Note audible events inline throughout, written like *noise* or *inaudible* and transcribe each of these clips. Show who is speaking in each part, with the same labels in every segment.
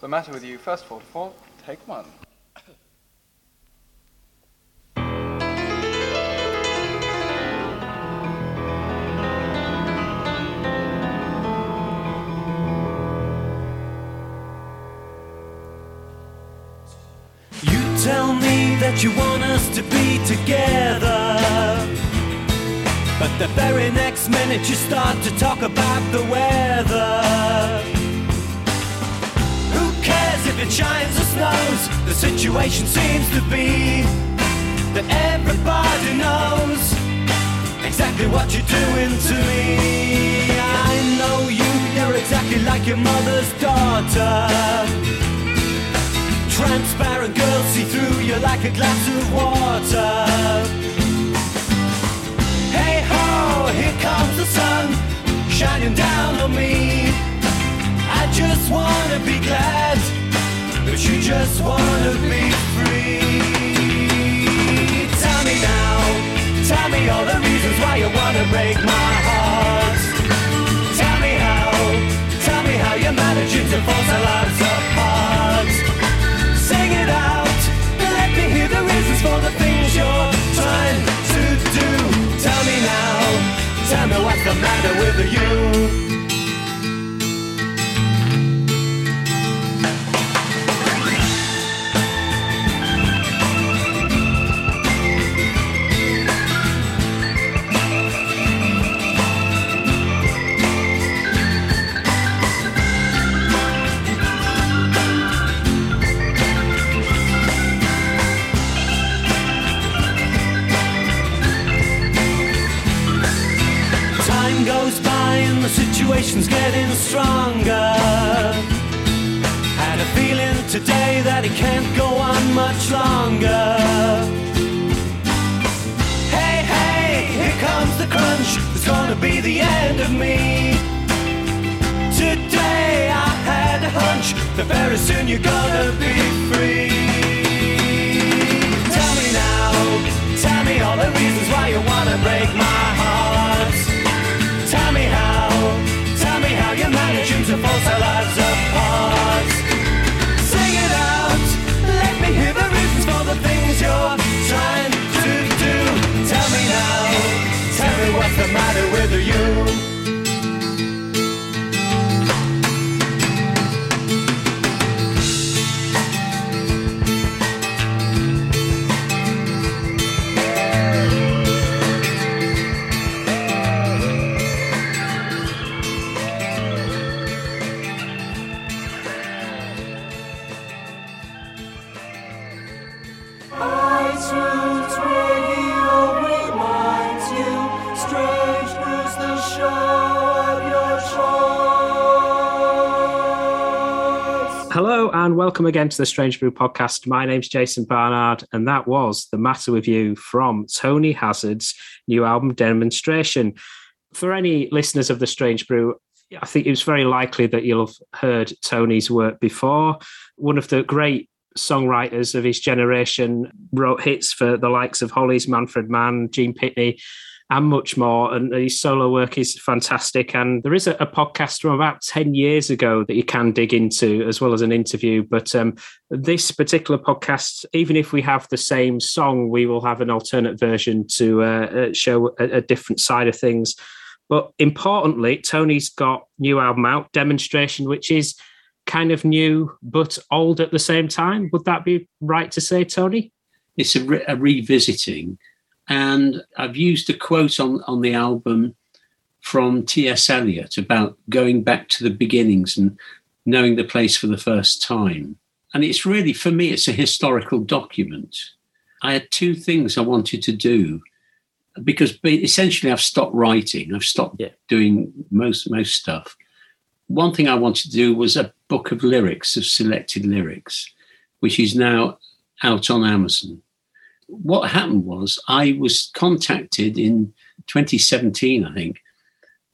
Speaker 1: The Matter with You, first of all, take one.
Speaker 2: You tell me that you want us to be together. But the very next minute you start to talk about the weather. It shines or snows? The situation seems to be that everybody knows exactly what you're doing to me. I know you, you're exactly like your mother's daughter. Transparent girls see through you like a glass of water. Hey ho, here comes the sun shining down on me. I just wanna be glad, but you just wanna be free. Tell me now, tell me all the reasons why you wanna break my heart. Tell me how, tell me how you're managing to force our lives apart. Sing it out, let me hear the reasons for the things you're trying to do. Tell me now, tell me what's the matter with you. Situation's getting stronger. Had a feeling today that it can't go on much longer. Hey, hey, here comes the crunch. It's gonna be the end of me. Today I had a hunch that very soon you're gonna be free. Tell me now, tell me all the reasons why you wanna break my
Speaker 3: welcome again to the Strange Brew podcast. My name's Jason Barnard, and that was The Matter with You from Tony Hazzard's new album Demonstration. For any listeners of the Strange Brew, I think it's very likely that you'll have heard Tony's work before. One of the great songwriters of his generation wrote hits for the likes of Hollies, Manfred Mann, Gene Pitney, and much more. And his solo work is fantastic. And there is a, a, podcast from about 10 years ago that you can dig into, as well as an interview. But um, this particular podcast, even if we have the same song, we will have an alternate version to uh, show a, a different side of things. But importantly, Tony's got new album out, Demonstration, which is kind of new but old at the same time. Would that be right to say, Tony?
Speaker 4: It's a, re- a revisiting, and I've used a quote on on the album from T.S. Eliot about going back to the beginnings and knowing the place for the first time. And it's really, for me, it's a historical document. I had two things I wanted to do because essentially I've stopped writing. I've stopped yeah. doing most most stuff one thing I wanted to do was a book of lyrics, of selected lyrics, which is now out on Amazon. What happened was I was contacted in 2017, I think,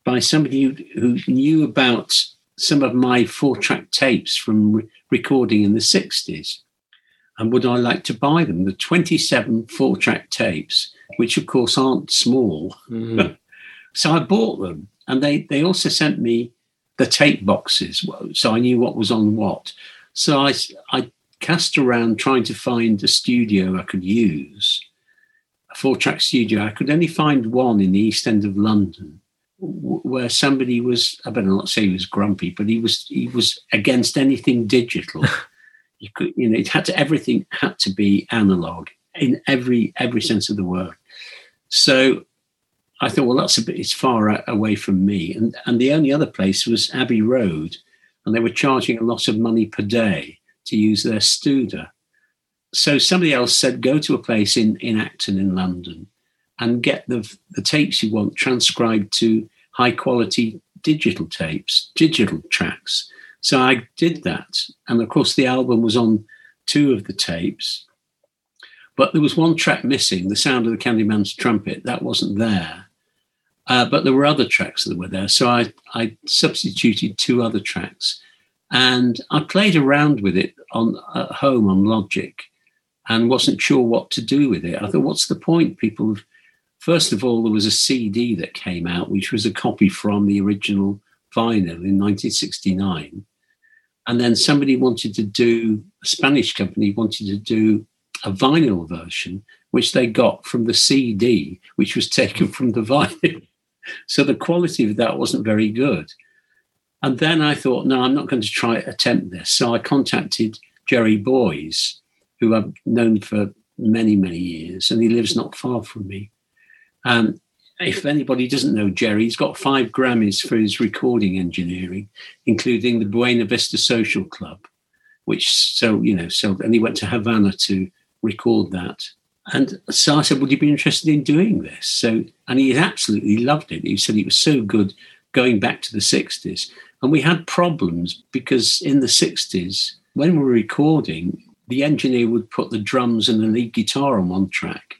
Speaker 4: by somebody who, who knew about some of my four track tapes from re- recording in the 60s. And would I like to buy them? The 27 four track tapes, which of course aren't small. Mm-hmm. *laughs* so I bought them. And they, they also sent me the tape boxes, so I knew what was on what. So I, I cast around trying to find a studio I could use, a four track studio. I could only find one in the East End of London where somebody was I better not say he was grumpy, but he was he was against anything digital. *laughs* you could you know it had to everything had to be analog in every every sense of the word. So I thought, well, that's a bit it's far away from me. And and the only other place was Abbey Road, and they were charging a lot of money per day to use their Studer. So somebody else said, go to a place in in Acton in London and get the, the tapes you want transcribed to high quality digital tapes, digital tracks. So I did that. And of course, the album was on two of the tapes. But there was one track missing, the sound of the Candyman's trumpet. That wasn't there. Uh, but there were other tracks that were there. So I, I substituted two other tracks. And I played around with it on at home on Logic and wasn't sure what to do with it. I thought, what's the point? People have First of all, there was a CD that came out, which was a copy from the original vinyl in 1969. And then somebody wanted to do, a Spanish company wanted to do a vinyl version, which they got from the CD, which was taken *laughs* from the vinyl. so the quality of that wasn't very good. And then I thought, no, I'm not going to try attempt this. So I contacted Jerry Boys, who I've known for many, many years, and he lives not far from me. Um, if anybody doesn't know Jerry, he's got five Grammys for his recording engineering, including the Buena Vista Social Club, which so you know so and he went to Havana to record that. And so I said, "Would you be interested in doing this?" So and he absolutely loved it. He said it was so good going back to the '60s. And we had problems because in the '60s, when we were recording, the engineer would put the drums and the lead guitar on one track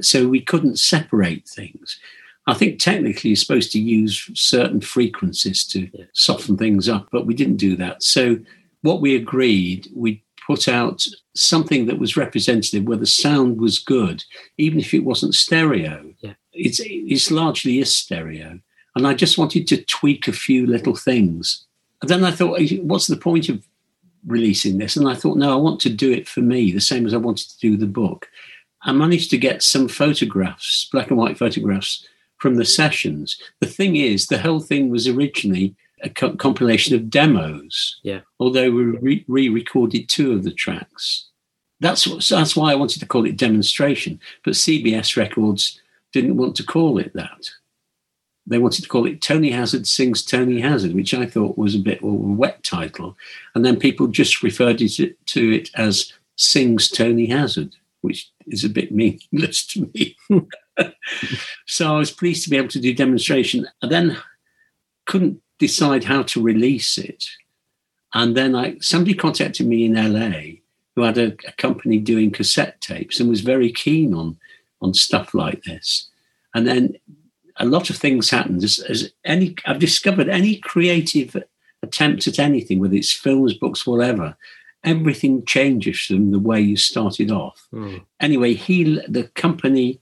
Speaker 4: so we couldn't separate things. I think technically you're supposed to use certain frequencies to soften things up, but we didn't do that. So what we agreed, we put out something that was representative where the sound was good, even if it wasn't stereo. Yeah. It's it's largely is stereo. And I just wanted to tweak a few little things. And then I thought, what's the point of releasing this? And I thought, no, I want to do it for me, the same as I wanted to do the book. I managed to get some photographs, black and white photographs from the sessions. The thing is, the whole thing was originally a co- compilation of demos.
Speaker 3: Yeah.
Speaker 4: Although we re recorded two of the tracks. That's what, that's why I wanted to call it demonstration. But CBS Records didn't want to call it that. They wanted to call it Tony Hazzard Sings Tony Hazzard, which I thought was a bit well, a wet title. And then people just referred to, to it as Sings Tony Hazzard which is a bit *laughs* meaningless to me. *laughs* so I was pleased to be able to do demonstration. I then couldn't decide how to release it. And then I somebody contacted me in LA who had a, a company doing cassette tapes and was very keen on on stuff like this. And then a lot of things happened. As, as any, I've discovered any creative attempt at anything, whether it's films, books, whatever, everything changes from the way you started off. Mm. Anyway, he the company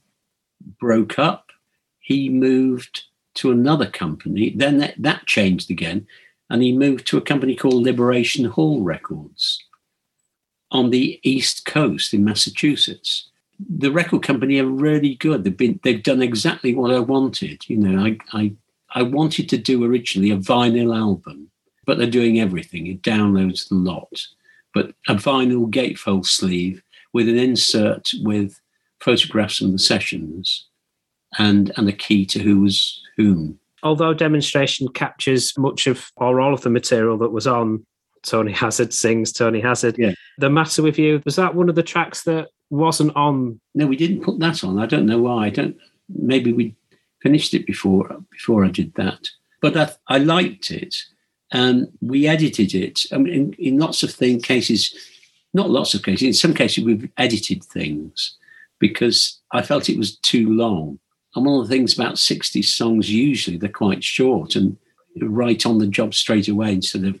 Speaker 4: broke up. He moved to another company. Then that, that changed again, and he moved to a company called Liberation Hall Records on the East Coast in Massachusetts. The record company are really good. They've been they've done exactly what I wanted. You know, I I I wanted to do originally a vinyl album, but they're doing everything. It downloads the lot but a vinyl gatefold sleeve with an insert with photographs from the sessions and and a key to who was whom.
Speaker 3: Although demonstration captures much of or all of the material that was on Tony Hazzard sings Tony Hazzard.
Speaker 4: Yeah.
Speaker 3: The matter with you was that one of the tracks that wasn't on.
Speaker 4: No, we didn't put that on. I don't know why. I don't. Maybe we finished it before before I did that. But I, I liked it and we edited it. I mean, in, in lots of thing, cases, not lots of cases, in some cases, we've edited things because I felt it was too long. And one of the things about 60 songs, usually they're quite short and right on the job straight away instead of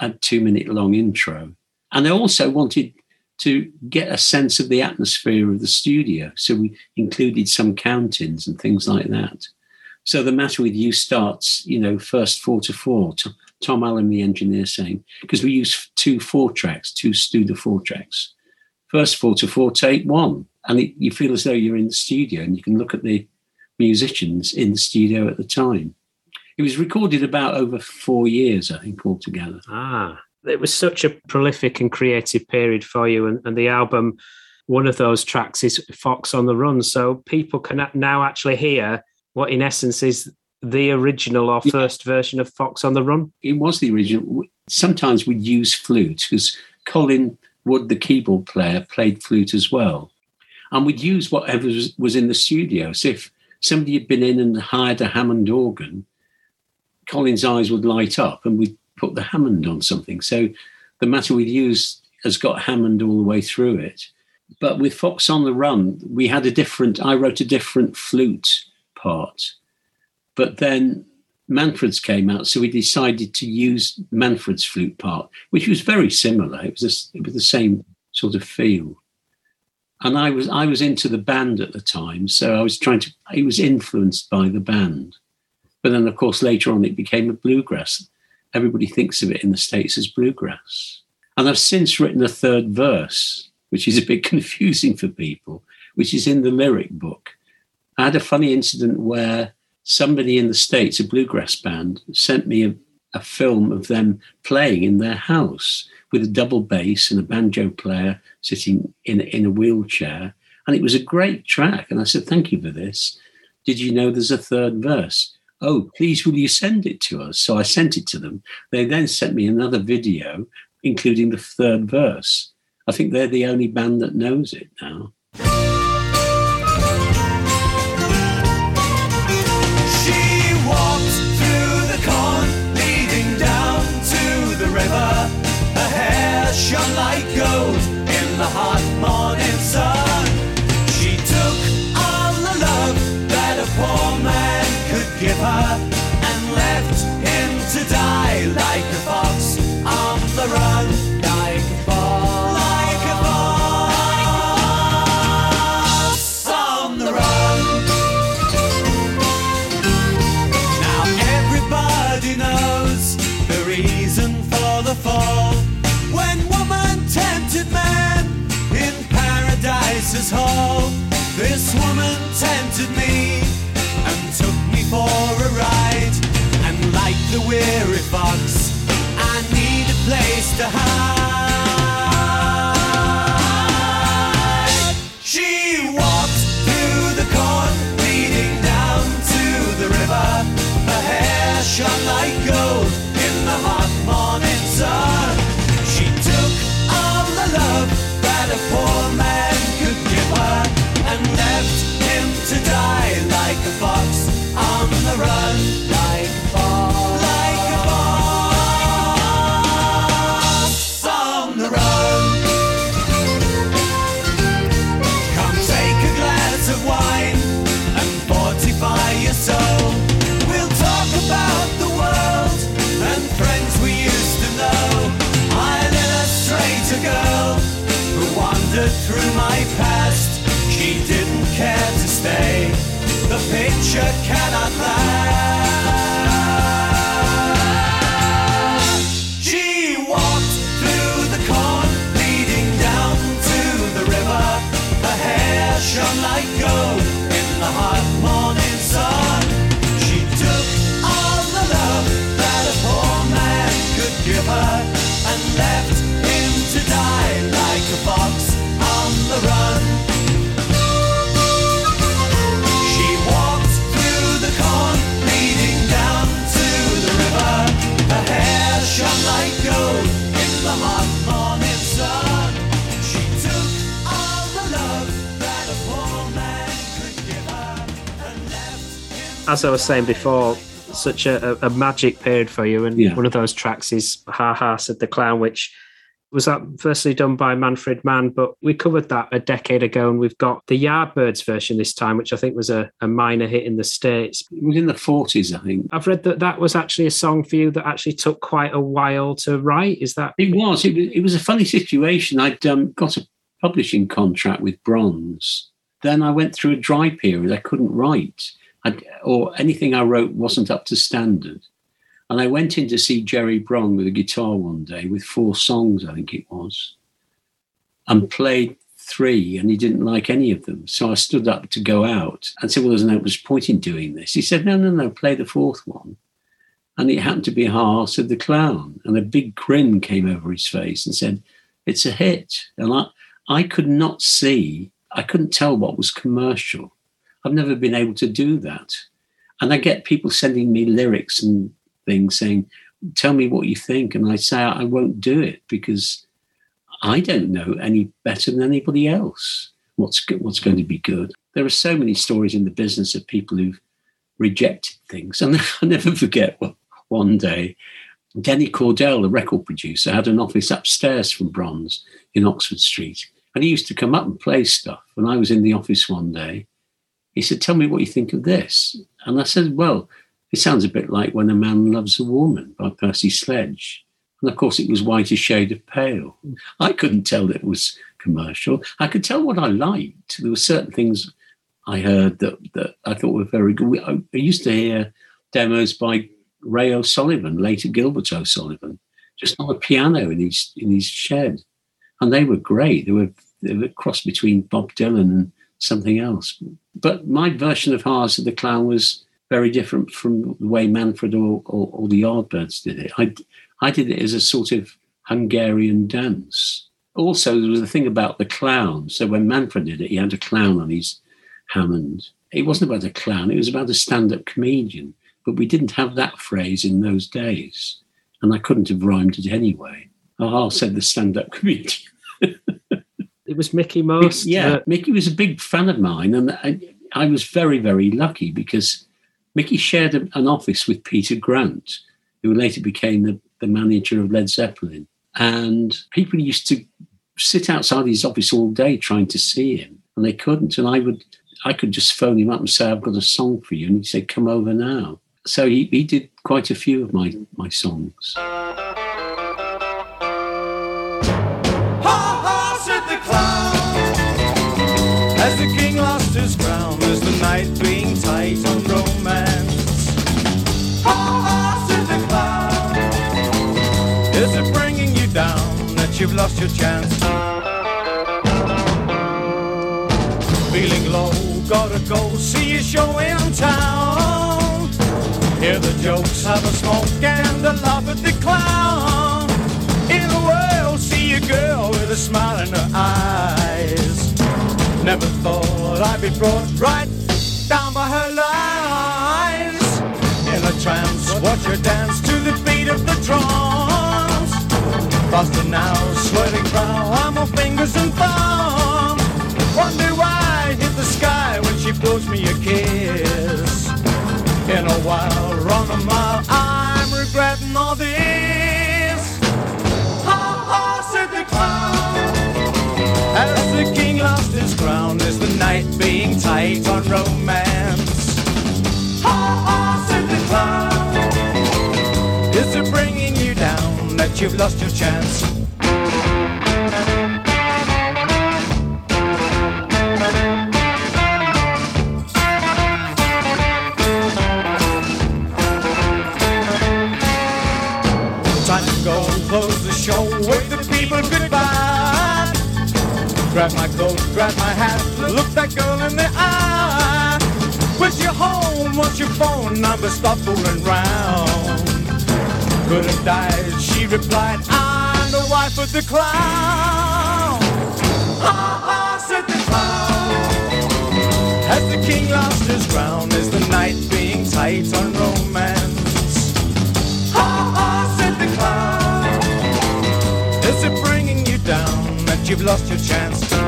Speaker 4: a two minute long intro. And I also wanted to get a sense of the atmosphere of the studio. So we included some count-ins and things like that. So the matter with you starts, you know, first four to four, to Tom Allen, the engineer, saying, because we use two four tracks, two Studer four tracks. First four to four, take one. And it, you feel as though you're in the studio and you can look at the musicians in the studio at the time. It was recorded about over four years, I think, altogether.
Speaker 3: Ah, it was such a prolific and creative period for you, and, and the album. One of those tracks is Fox on the Run, so people can now actually hear what, in essence, is the original or
Speaker 4: Yeah.
Speaker 3: first version of Fox on the Run.
Speaker 4: It was the original. Sometimes we'd use flute because Colin Wood, the keyboard player, played flute as well. And we'd use whatever was, was in the studio. So if somebody had been in and hired a Hammond organ, Colin's eyes would light up and we'd put the Hammond on something. So the matter we'd used has got Hammond all the way through it. But with Fox on the Run, we had a different, I wrote a different flute part. But then Manfred's came out, so we decided to use Manfred's flute part, which was very similar. It was, a, it was the same sort of feel. And I was I was into the band at the time, so I was trying to. It was influenced by the band, but then of course later on it became a bluegrass. Everybody thinks of it in the states as bluegrass, and I've since written a third verse, which is a bit *laughs* confusing for people, which is in the lyric book. I had a funny incident where somebody in the States, a bluegrass band, sent me a, a film of them playing in their house with a double bass and a banjo player sitting in, in a wheelchair. And it was a great track. And I said, Thank you for this. Did you know there's a third verse? Oh, please, will you send it to us? So I sent it to them. They then sent me another video, including the third verse. I think they're the only band that knows it now.
Speaker 2: Fall. When woman tempted man in paradise's hall, this woman tempted me and took me for a ride. And like the weary fox, I need a place to hide. Through my past. She didn't care to stay. The picture cannot last.
Speaker 3: As I was saying before, such a, a, magic period for you. And
Speaker 4: Yeah.
Speaker 3: one of those tracks is Ha Ha said the Clown, which was that firstly done by Manfred Mann, but we covered that a decade ago, and we've got the Yardbirds version this time, which I think was a, a minor hit in the States.
Speaker 4: It was in the 40s, I think.
Speaker 3: I've read that that was actually a song for you that actually took quite a while to write. Is that
Speaker 4: It was. It was, it was a funny situation. I'd um, got a publishing contract with Bronze. Then I went through a dry period. I couldn't write, I'd, or anything I wrote wasn't up to standard. And I went in to see Gerry Bron with a guitar one day with four songs, I think it was, and played three, and he didn't like any of them. So I stood up to go out and said, Well, there's no point in doing this. He said, No, no, no, play the fourth one. And it happened to be Ha said the clown. And a big grin came over his face and said, It's a hit. And I, I could not see, I couldn't tell what was commercial. I've never been able to do that. And I hmm. get people sending me lyrics and things saying, Tell me what you think. And I say, I won't do it because I don't know any better than anybody else what's, go- what's going to be good. There are so many stories in the business of people who've rejected things. *laughs* And I never forget one day, Denny Cordell, the record producer, had an office upstairs from Bronze in Oxford Street. And he used to come up and play stuff. And I was in the office one day. He said, Tell me what you think of this. And I said, Well, it sounds a bit like When a Man Loves a Woman by Percy Sledge. And of course, it was Whiter Shade of Pale. I couldn't tell that it was commercial. I could tell what I liked. There were certain things I heard that, that I thought were very good. I, used to hear demos by Ray O'Sullivan, later Gilbert O'Sullivan, just on a piano in his in his shed, and they were great. They were they were a cross between Bob Dylan and something else. But my version of Hearts of the Clown was very different from the way Manfred or, or, or the Yardbirds did it. I I did it as a sort of Hungarian dance. Also, there was a thing about the clown. So when Manfred did it, he had a clown on his Hammond. It wasn't about a clown, it was about a stand up comedian. But we didn't have that phrase in those days. And I couldn't have rhymed it anyway. Ah, said the stand up comedian. *laughs*
Speaker 3: Was Mickie Most.
Speaker 4: yeah,
Speaker 3: that-
Speaker 4: Mickie was a big fan of mine. And I, I was very, very lucky because Mickey shared a- an office with Peter Grant, who later became the, the manager of Led Zeppelin. And people used to sit outside his office all day trying to see him, and they couldn't. And I would, I could just phone him up and say, "I've got a song for you," and he'd say, "Come over now." So he, he did quite a few of my my songs.
Speaker 5: Night being tight on romance. Ha, said the clown. Is it bringing you down that you've lost your chance? Feeling low, gotta go see a show in town. Hear the jokes, have a smoke, and a laugh at the clown. In the world, see a girl with a smile in her eyes. Never thought I'd be brought right In a trance, watch her dance to the beat of the drums. Faster now, swirling brow, I'm on fingers and thumbs. Wonder why I hit the sky when she blows me a kiss. In a while, run a mile, I'm regretting all this. Ha ha, said the clown. As the king lost his crown, is the night being tight on romance? Is it bringing you down that you've lost your chance? Time to go close the show with the people goodbye. Grab my coat, grab my hat, look that girl in the eye. Put your home, what's your phone number? Stop fooling round. Could have died, she replied, I'm the wife of the clown. Ha ha, said the clown. As the king lost his crown, is the night being tight on romance? Ha ha, said the clown. Is it bringing you down that you've lost your chance? Ha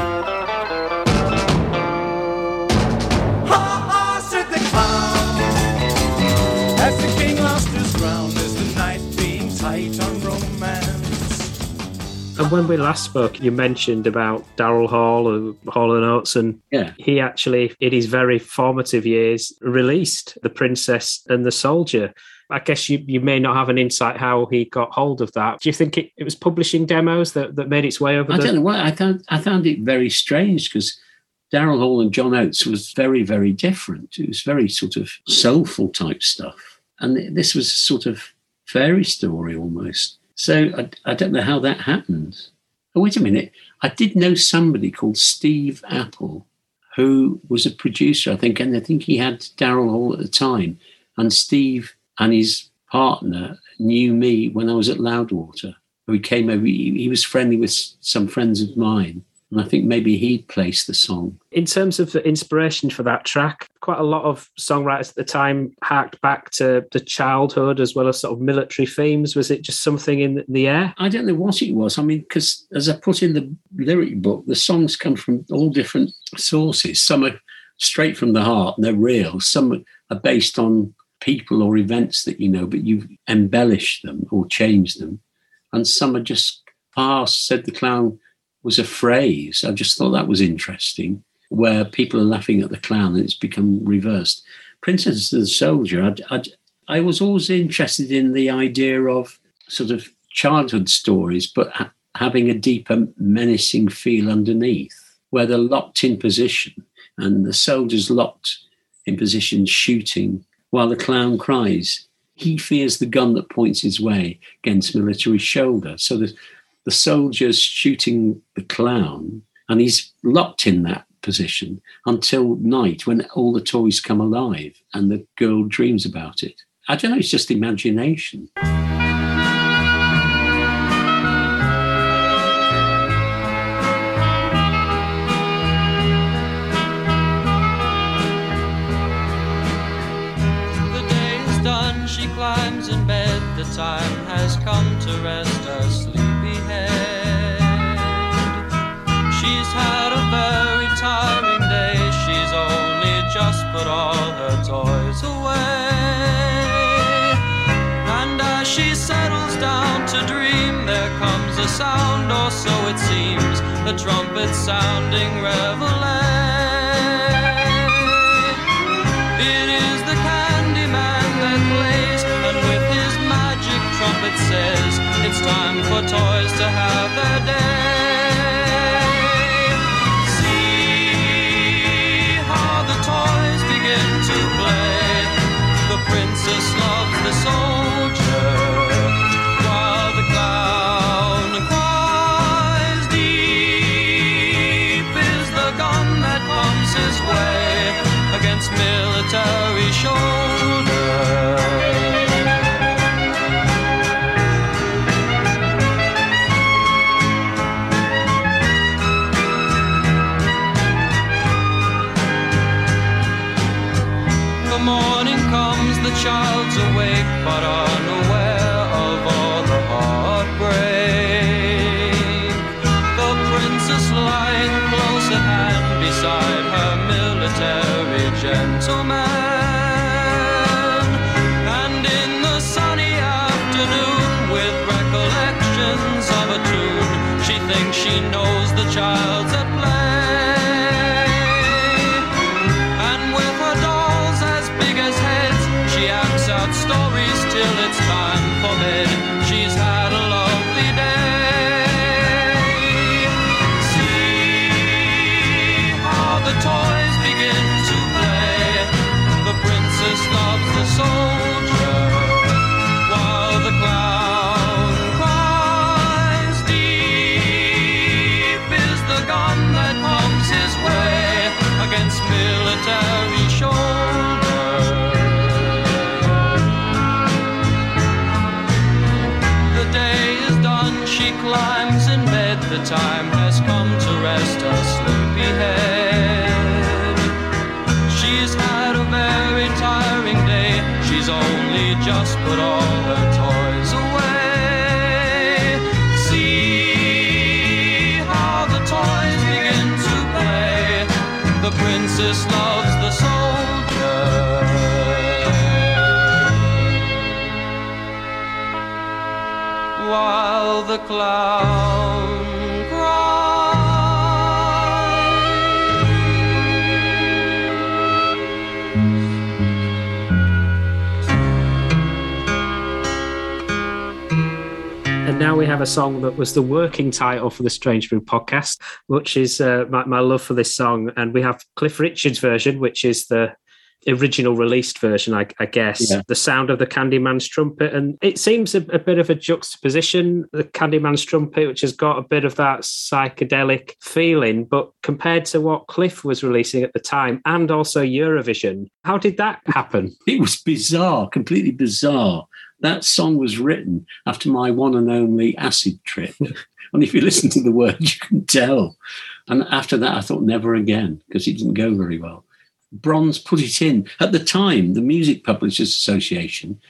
Speaker 3: when we last spoke, you mentioned about Daryl Hall of Hall and Oates, and
Speaker 4: Yeah.
Speaker 3: he actually, in his very formative years, released The Princess and the Soldier. I guess you, you may not have an insight how he got hold of that. Do you think it, it was publishing demos that, that made its way over
Speaker 4: I
Speaker 3: the
Speaker 4: don't know why. I found I found it very strange because Daryl Hall and John Oates was very very different. It was very sort of soulful type stuff, and this was sort of fairy story almost. So I, I don't know how that happened. Oh, wait a minute. I did know somebody called Steve Apple who was a producer, I think, and I think he had Daryl Hall at the time. And Steve and his partner knew me when I was at Loudwater. We came over, he, he was friendly with some friends of mine. And I think maybe he'd placed the song.
Speaker 3: In terms of the inspiration for that track, quite a lot of songwriters at the time harked back to the childhood as well as sort of military themes. Was it just something in the air?
Speaker 4: I don't know what it was. I mean, because as I put in the lyric book, the songs come from all different sources. Some are straight from the heart and they're real. Some are based on people or events that you know, but you've embellished them or changed them. And some are just past, said the clown was a phrase. I just thought that was interesting, where people are laughing at the clown and it's become reversed. Princess and the Soldier, I'd, I'd, I was always interested in the idea of sort of childhood stories, but ha- having a deeper, menacing feel underneath, where they're locked in position and the soldier's locked in position shooting while the clown cries. He fears the gun that points his way against military shoulder. So the, the soldier's shooting the clown, and he's locked in that position until night when all the toys come alive and the girl dreams about it. I don't know, it's just imagination.
Speaker 6: Sound, or so it seems, the trumpet sounding reveille. It is the candy man that plays, and with his magic trumpet says, It's time for toys to have their day. Military shoulder. The morning comes, the child's awake, she knows the child's climbs in bed. The time has come to rest her sleepy head. She's had a very tiring day. She's only just put all her toys away. See how the toys begin to play. The princess clown.
Speaker 3: And now we have a song that was the working title for the Strange Brew podcast, which is uh, my, my love for this song. And we have Cliff Richard's version, which is the original released version, I, I guess.
Speaker 4: Yeah.
Speaker 3: The sound of the Candyman's trumpet, and it seems a, a bit of a juxtaposition. The Candyman's trumpet, which has got a bit of that psychedelic feeling, but compared to what Cliff was releasing at the time, and also Eurovision, how did that happen? *laughs*
Speaker 4: It was bizarre, completely bizarre. That song was written after my one and only acid trip. *laughs* and if you listen to the words, you can tell. And after that, I thought never again because it didn't go very well. Bronze put it in. At the time, the Music Publishers Association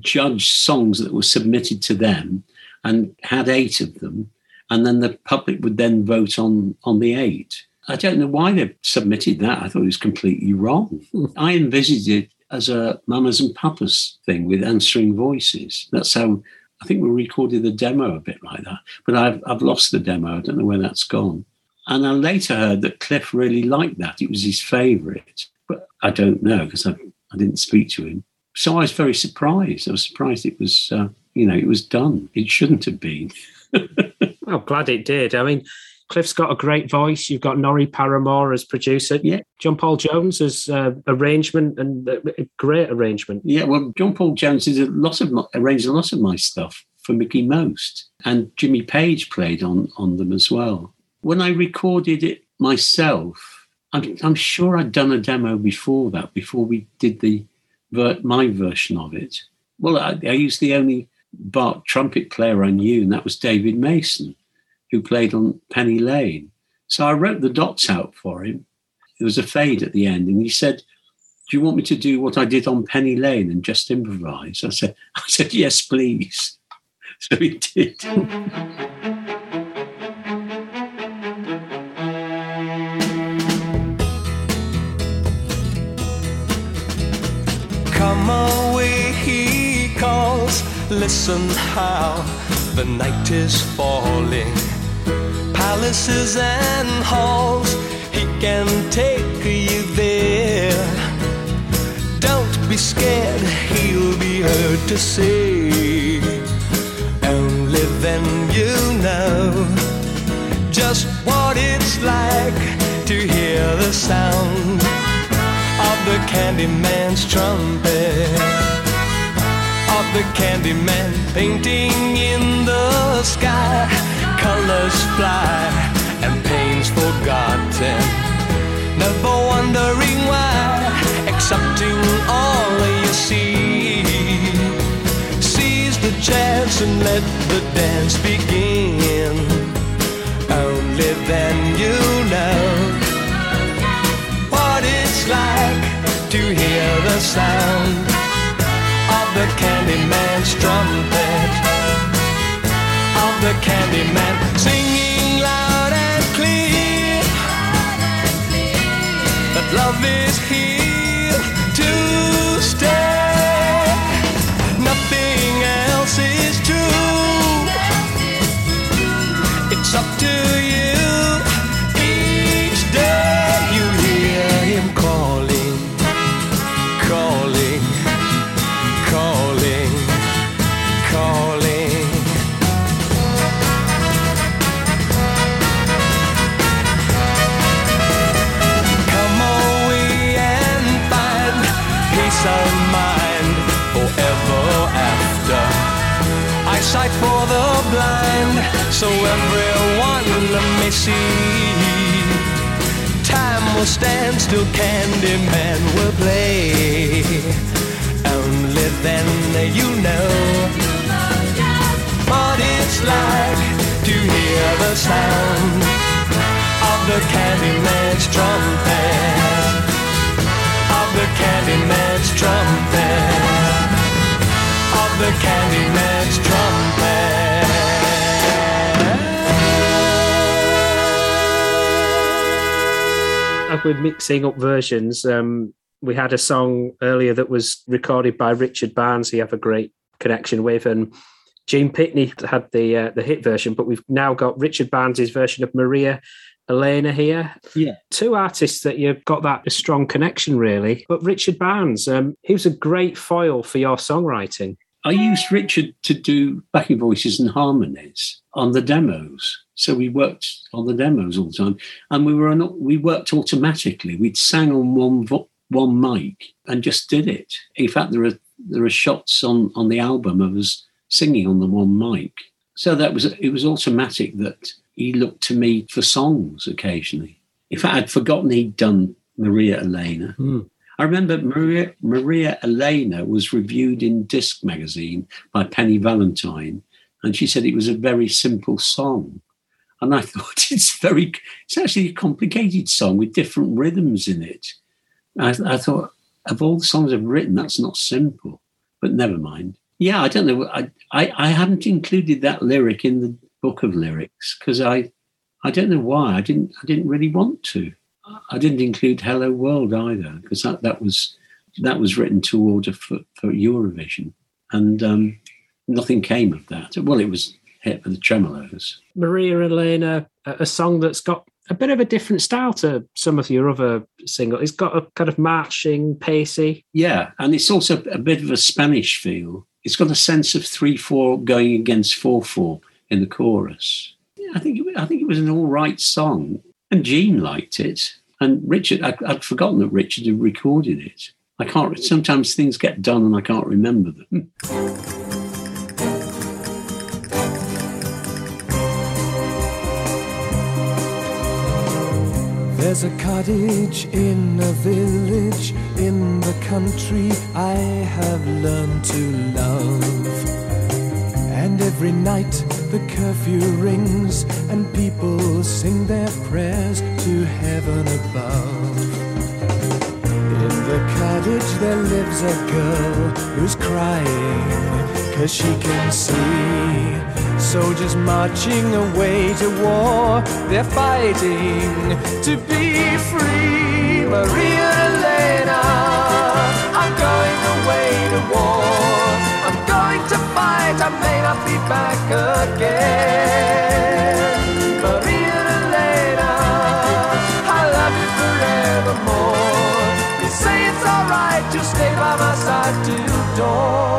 Speaker 4: judged songs that were submitted to them and had eight of them. And then the public would then vote on, on the eight. I don't know why they submitted that. I thought it was completely wrong. *laughs* I envisaged it as a mamas and papas thing with answering voices. That's how I think we recorded the demo a bit like that. But I've, I've lost the demo. I don't know where that's gone. And I later heard that Cliff really liked that. It was his favourite. But I don't know because I, I didn't speak to him. So I was very surprised. I was surprised it was, uh, you know, it was done. It shouldn't have been. *laughs*
Speaker 3: Well, glad it did. I mean, Cliff's got a great voice. You've got Norrie Paramor as producer.
Speaker 4: Yeah.
Speaker 3: John Paul Jones as uh, arrangement and uh, a great arrangement.
Speaker 4: Yeah, well, John Paul Jones did a lot of my, arranged a lot of my stuff for Mickie Most, and Jimmy Page played on on them as well. When I recorded it myself, I'm, I'm sure I'd done a demo before that, before we did the ver- my version of it. Well, I, I used the only Bach trumpet player I knew, and that was David Mason, who played on Penny Lane. So I wrote the dots out for him. There was a fade at the end, and he said, "Do you want me to do what I did on Penny Lane and just improvise?" I said, *laughs* "I said yes, please." *laughs* So he did.
Speaker 7: Listen how the night is falling. Palaces and halls, he can take you there. Don't be scared, he'll be heard to say. Only then you know just what it's like to hear the sound of the Candyman's trumpet. The Candyman painting in the sky. Colors fly and pain's forgotten. Never wondering why, accepting all you see. Seize the chance and let the dance begin. Only then you know what it's like to hear the sound the Candyman's trumpet. Of the Candyman singing loud and clear that love is here to stay. Nothing else is true. It's up to you. So everyone may see. Time will stand still, Candyman will play. Only then you know what it's like to hear the sound of the Candyman's trumpet. Of the Candyman's trumpet. Of the Candyman's trumpet.
Speaker 3: As we're mixing up versions, um, we had a song earlier that was recorded by Richard Barnes. He have a great connection with, and Gene Pitney had the uh, the hit version. But we've now got Richard Barnes's version of Maria Elena here.
Speaker 4: Yeah.
Speaker 3: Two artists that you've got that strong connection, really. But Richard Barnes, um, he was a great foil for your songwriting.
Speaker 4: I used Richard to do backing voices and harmonies on the demos. So we worked on the demos all the time, and we were on, we worked automatically. We'd sang on one vo- one mic and just did it. In fact, there are there are shots on on the album of us singing on the one mic. So that was it was automatic that he looked to me for songs occasionally. In fact, I'd forgotten he'd done Maria Elena.
Speaker 3: Hmm.
Speaker 4: I remember Maria, Maria Elena was reviewed in Disc magazine by Penny Valentine, and she said it was a very simple song. And I *laughs* thought it's very, it's actually a complicated song with different rhythms in it. I, I thought, of all the songs I've written, that's not simple, but never mind. Yeah, I don't know. I, I, I haven't included that lyric in the book of lyrics because I, I don't know why. I didn't, I didn't really want to. I didn't include Hello World either because that, that was that was written to order for, for Eurovision, and um, nothing came of that. Well, it was hit with the Tremeloes.
Speaker 3: Maria Elena, a, song that's got a bit of a different style to some of your other singles. It's got a kind of marching, pacey.
Speaker 4: Yeah, and it's also a bit of a Spanish feel. It's got a sense of three four going against four four in the chorus. Yeah, I think it, I think it was an all right song, and Gene liked it. And Richard, I, I'd forgotten that Richard had recorded it. I can't. Sometimes things get done and I can't remember them. *laughs*
Speaker 8: There's a cottage in a village in the country I have learned to love. And every night the curfew rings and people sing their prayers to heaven above. In the cottage there lives a girl who's crying cause she can see soldiers marching away to war. They're fighting to be free. Maria Elena, I'm going away to war. I'm going to fight, I may not be back again. Maria Elena, I love you forevermore. You say it's alright, just stay by my side till dawn.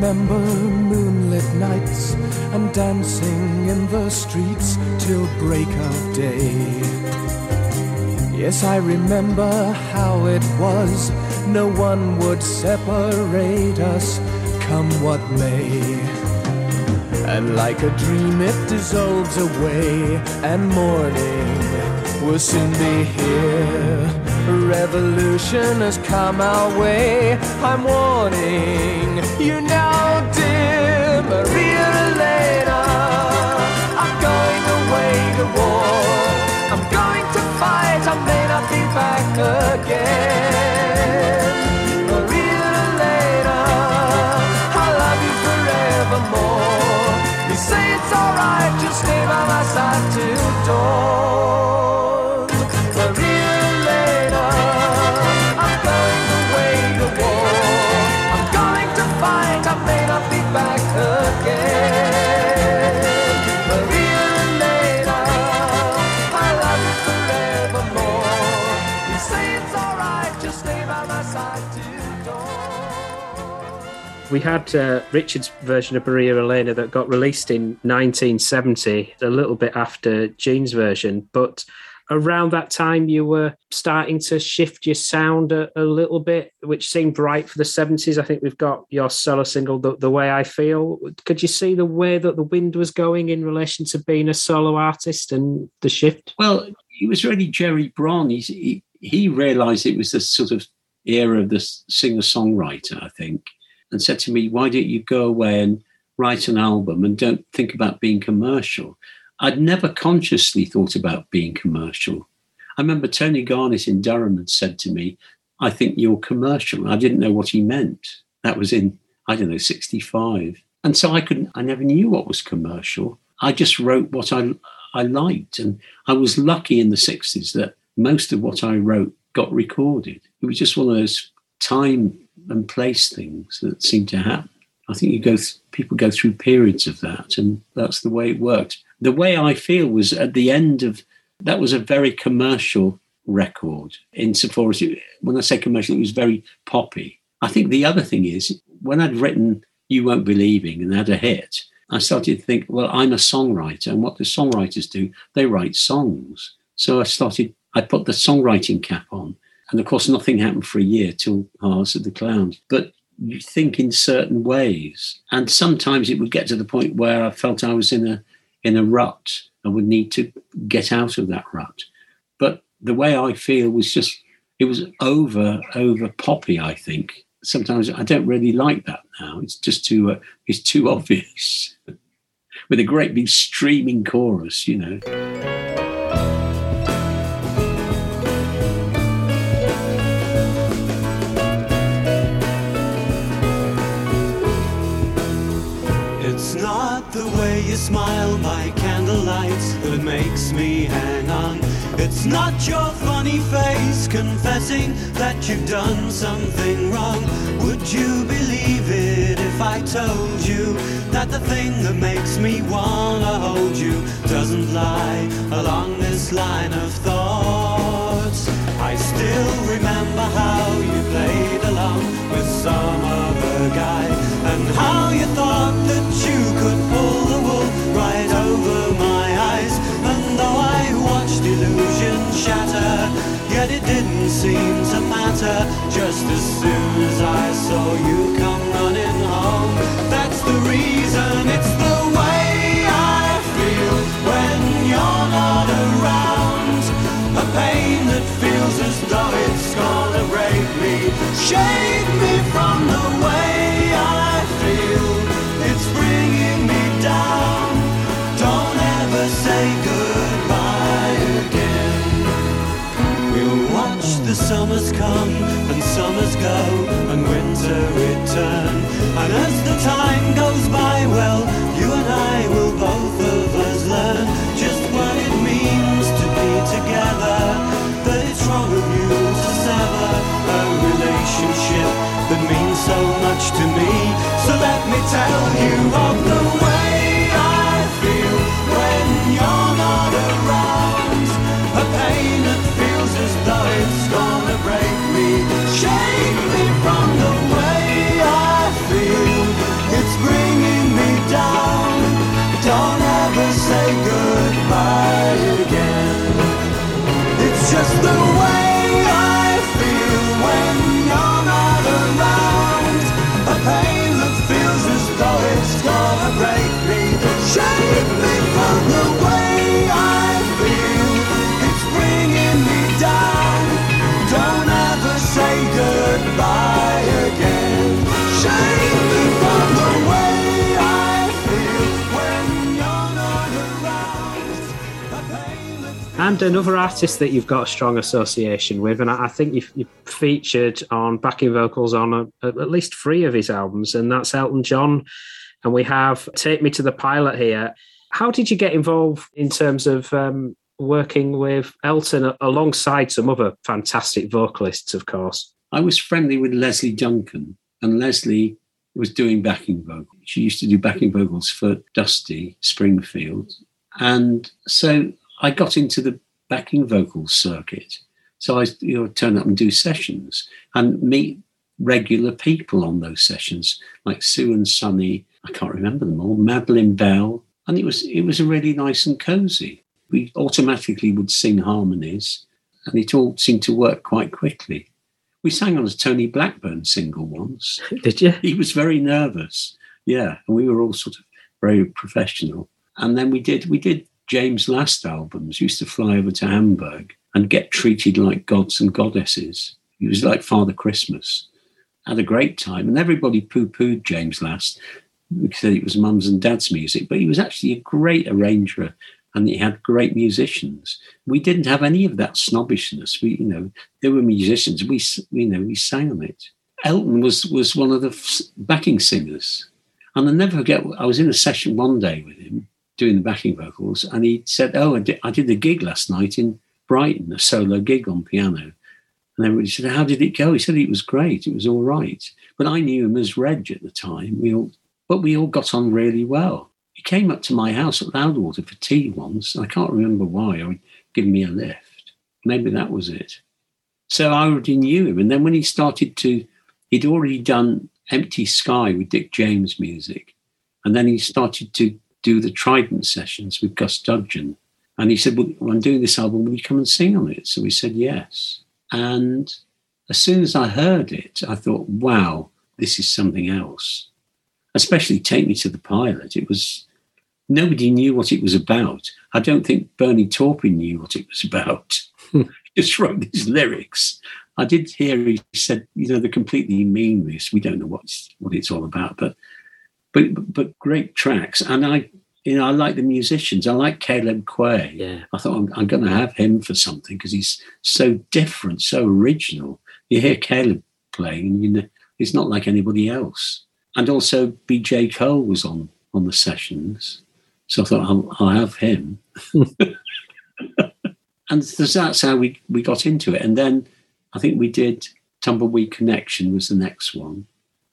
Speaker 8: Remember moonlit nights and dancing in the streets till break of day. Yes, I remember how it was. No one would separate us, come what may. And like a dream, it dissolves away, and morning will soon be here. Revolution has come our way. I'm warning you now, dear Maria Elena. I'm going away to war. I'm going to fight. I may not be back again. Maria Elena, I love you forevermore. You say it's alright, just stay by my side till dawn.
Speaker 3: We had uh, Richard's version of Maria Elena that got released in 1970, a little bit after Gene's version, but around that time you were starting to shift your sound a, a little bit, which seemed right for the 70s. I think we've got your solo single, the, the Way I Feel. Could you see the way that the wind was going in relation to being a solo artist and the shift?
Speaker 4: Well, it was really Gerry Bron. He's, he he realised it was the sort of era of the singer songwriter, I think, and said to me, "Why don't you go away and write an album and don't think about being commercial?" I'd never consciously thought about being commercial. I remember Tony Garnett in Durham had said to me, "I think you're commercial." I didn't know what he meant. That was in I don't know '65, and so I couldn't. I never knew what was commercial. I just wrote what I I liked, and I was lucky in the '60s that most of what I wrote got recorded. It was just one of those time and place things that seem to happen. I think you go th- people go through periods of that, and that's the way it worked. The way I feel was at the end of that was a very commercial record insofar as it, when I say commercial, it was very poppy. I think the other thing is when I'd written You Won't Be Leaving and had a hit, I started to think, well, I'm a songwriter, and what do songwriters do? They write songs. So I started, I put the songwriting cap on. And of course, nothing happened for a year till Ha Ha Said the Clown. But you think in certain ways. And sometimes it would get to the point where I felt I was in a in a rut and would need to get out of that rut. But the way I feel was just it was over over poppy, I think. Sometimes I don't really like that now. It's just too uh, it's too obvious. *laughs* With a great big streaming chorus, you know.
Speaker 2: Makes me hang on. It's not your funny face confessing that you've done something wrong. Would you believe it if I told you that the thing that makes me wanna hold you doesn't lie along this line of thoughts? I still remember how you played along with some other guy and how you thought that you could pull the wool right over my illusion shatter, yet it didn't seem to matter. Just as soon as I saw you come running home, that's the reason. It's the way I feel when you're not around. A pain that feels as though it's gonna break me, shake me from the summers come and summers go and winter return. And as the time goes by, well, you and I will both of us learn just what it means to be together. But it's wrong of you to sever a relationship that means so much to me. So let me tell you of the way
Speaker 3: And another artist that you've got a strong association with, and I think you've, you've featured on backing vocals on a, at least three of his albums, and that's Elton John. And we have Take Me to the Pilot here. How did you get involved in terms of um, working with Elton alongside some other fantastic vocalists, of course?
Speaker 4: I was friendly with Lesley Duncan, and Lesley was doing backing vocals. She used to do backing vocals for Dusty Springfield. And so I got into the backing vocals circuit. So I you know, turn up and do sessions and meet regular people on those sessions, like Sue and Sunny. I can't remember them all. Madeline Bell, and it was it was really nice and cosy. We automatically would sing harmonies, and it all seemed to work quite quickly. We sang on a Tony Blackburn single once. *laughs*
Speaker 3: Did you?
Speaker 4: He was very nervous, yeah, and we were all sort of very professional. And then we did we did James Last albums. Used to fly over to Hamburg and get treated like gods and goddesses. He was like Father Christmas. Had a great time, and everybody poo-pooed James Last because it was mum's and dad's music. But he was actually a great arranger, and he had great musicians. We didn't have any of that snobbishness. We, you know, they were musicians. We, you know, we sang on it. Elton was was one of the backing singers, and I never forget. I was in a session one day with him doing the backing vocals, and he said, "Oh, I did, I did a gig last night in Brighton, a solo gig on piano." And everybody said, "How did it go?" He said, "It was great. It was all right." But I knew him as Reg at the time. We all, but we all got on really well. He came up to my house at Loudwater for tea once. I can't remember why, or given me a lift. maybe that was it. So I already knew him. And then when he started to, he'd already done Empty Sky with Dick James music. And then he started to do the Trident sessions with Gus Dudgeon. And he said, well, I'm doing this album, will you come and sing on it? So we said yes. And as soon as I heard it, I thought, wow, this is something else. Especially Take Me to the Pilot. It was, nobody knew what it was about. I don't think Bernie Taupin knew what it was about. he hmm. *laughs* just wrote these lyrics. I did hear he said, you know, they're completely meaningless. We don't know what's, what it's all about, but, but, but great tracks. And I, you know, I like the musicians. I like Caleb Quaye.
Speaker 3: Yeah.
Speaker 4: I thought I'm, I'm going to have him for something because he's so different, so original. You hear Caleb playing, and you know he's not like anybody else. And also, BJ Cole was on on the sessions, so I thought I'll, I'll have him. *laughs* and that's how we we got into it. And then I think we did Tumbleweed Connection was the next one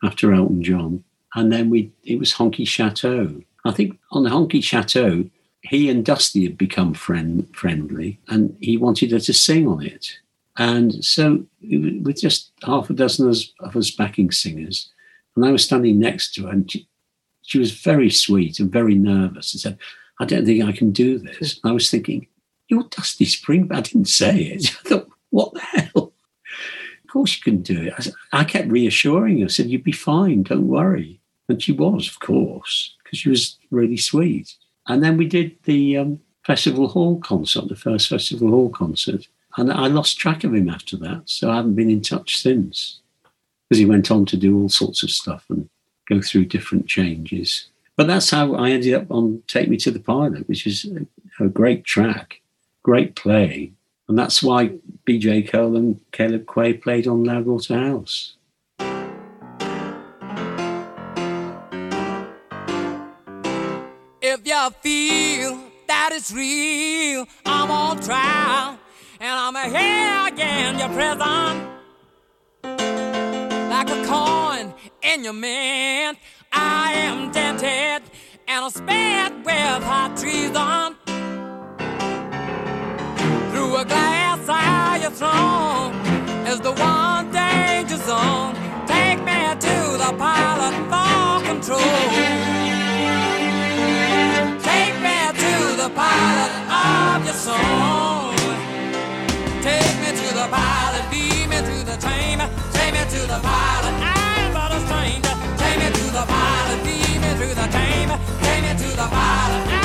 Speaker 4: after Elton John, and then we it was Honky Chateau. I think on the Honky Chateau, he and Dusty had become friend friendly, and he wanted her to sing on it. And so, with just half a dozen of us- backing singers, and I was standing next to her, and she, she was very sweet and very nervous, and said, "I don't think I can do this." I was thinking, "You're Dusty Spring." but I didn't say it. *laughs* I thought, "What the hell?" Of course you can do it. I, I kept reassuring her. I said, "You'd be fine. Don't worry." And she was, of course, because she was really sweet. And then we did the um, Festival Hall concert, the first Festival Hall concert. And I lost track of him after that. So I haven't been in touch since. Because he went on to do all sorts of stuff and go through different changes. But that's how I ended up on Take Me to the Pilot, which is a, a great track, great play. And that's why BJ Cole and Caleb Quaye played on Loudwater House.
Speaker 7: You feel that it's real, I'm on trial and I'm here again, your prison. Like a coin in your mint, I am dented and I'm spared with hot treason. Through a glass eye, your throne is the one danger zone. Take me to the pilot for control. Take me to the pilot, lead me to the chamber. Take me to the pilot, I'm but a stranger. Take me to the pilot, lead me to the chamber. Take me to the pilot,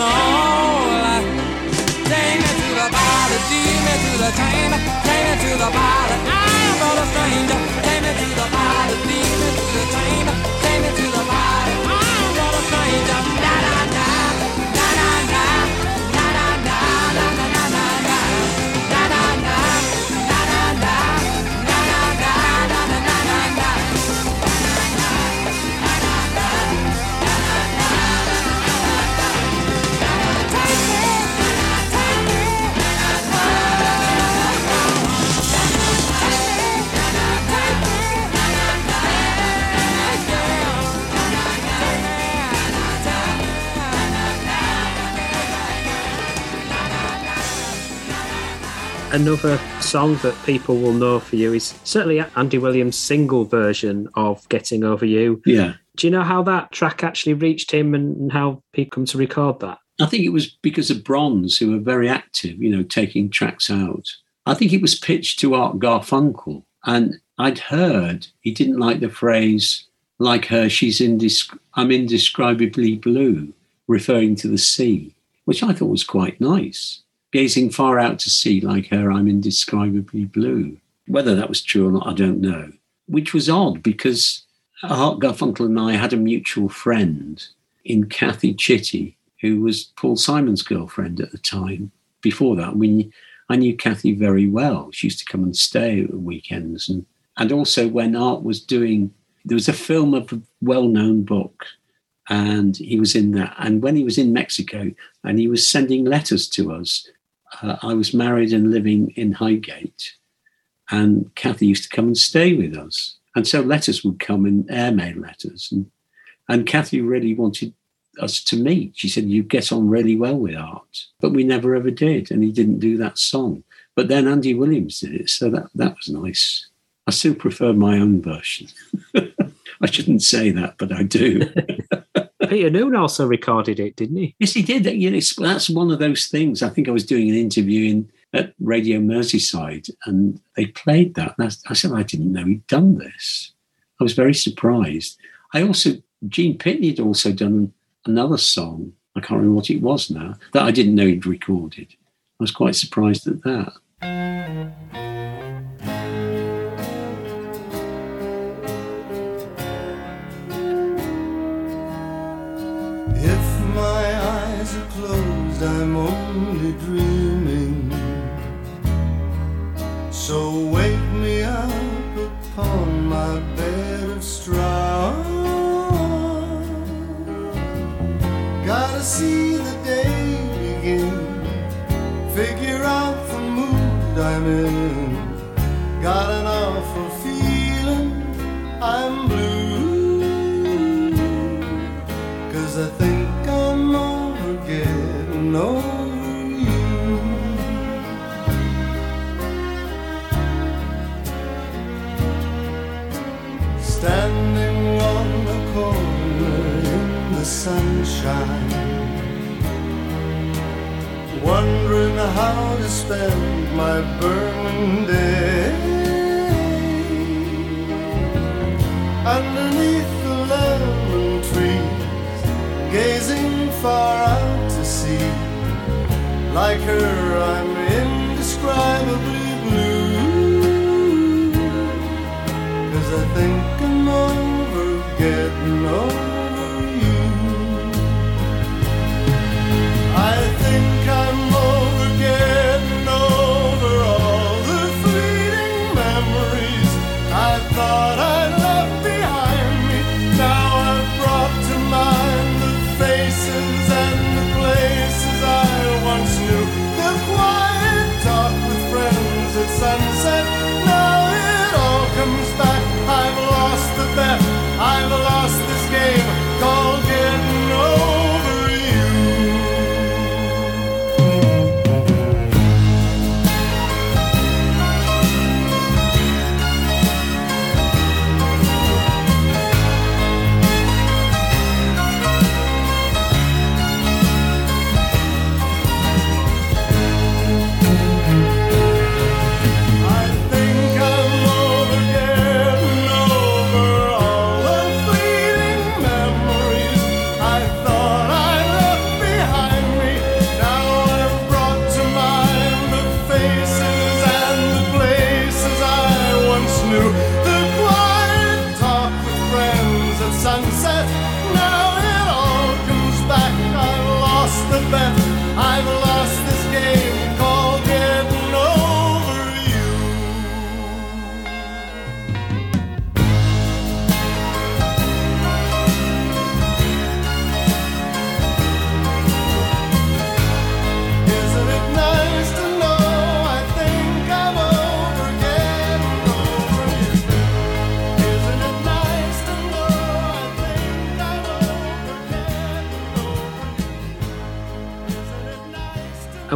Speaker 7: soul. Take me to the pilot, lead me to the chamber, take me to the party. I am but a stranger. Take me to the party, lead me to the chamber, take me to the party. I am but a stranger.
Speaker 3: Another song that people will know for you is certainly Andy Williams' single version of Getting Over You.
Speaker 4: Yeah.
Speaker 3: Do you know how that track actually reached him and how he come to record that?
Speaker 4: I think it was because of Bronze, who were very active, you know, taking tracks out. I think it was pitched to Art Garfunkel, and I'd heard he didn't like the phrase "like her, she's indesc- I'm indescribably blue," referring to the sea, which I thought was quite nice. Gazing far out to sea, like her, I'm indescribably blue. Whether that was true or not, I don't know. Which was odd because Art Garfunkel and I had a mutual friend in Kathy Chitty, who was Paul Simon's girlfriend at the time. Before that, we, I knew Kathy very well. She used to come and stay at weekends. And, and also, when Art was doing, there was a film of a well known book, and he was in that. And when he was in Mexico and he was sending letters to us, uh, I was married and living in Highgate, and Kathy used to come and stay with us. And so letters would come in airmail letters. And, and Kathy really wanted us to meet. She said, You get on really well with art. But we never ever did. And he didn't do that song. But then Andy Williams did it. So that, that was nice. I still prefer my own version. *laughs* I shouldn't say that, but I do. *laughs*
Speaker 3: Peter Noone also recorded it, didn't he?
Speaker 4: yes, he did. You know, that's one of those things. I think I was doing an interview in at Radio Merseyside and they played that. And I, I said, I didn't know he'd done this. I was very surprised. I also, Gene Pitney had also done another song. I can't remember what it was now that I didn't know he'd recorded. I was quite surprised at that.
Speaker 5: Closed, I'm only dreaming. So wake me up upon my bed of straw. Gotta see the day begin. Figure out the mood I'm in. Sunshine, wondering how to spend my burning day underneath the lemon trees, gazing far out to sea. Like her, I'm indescribably blue. Cause I think I'm over getting over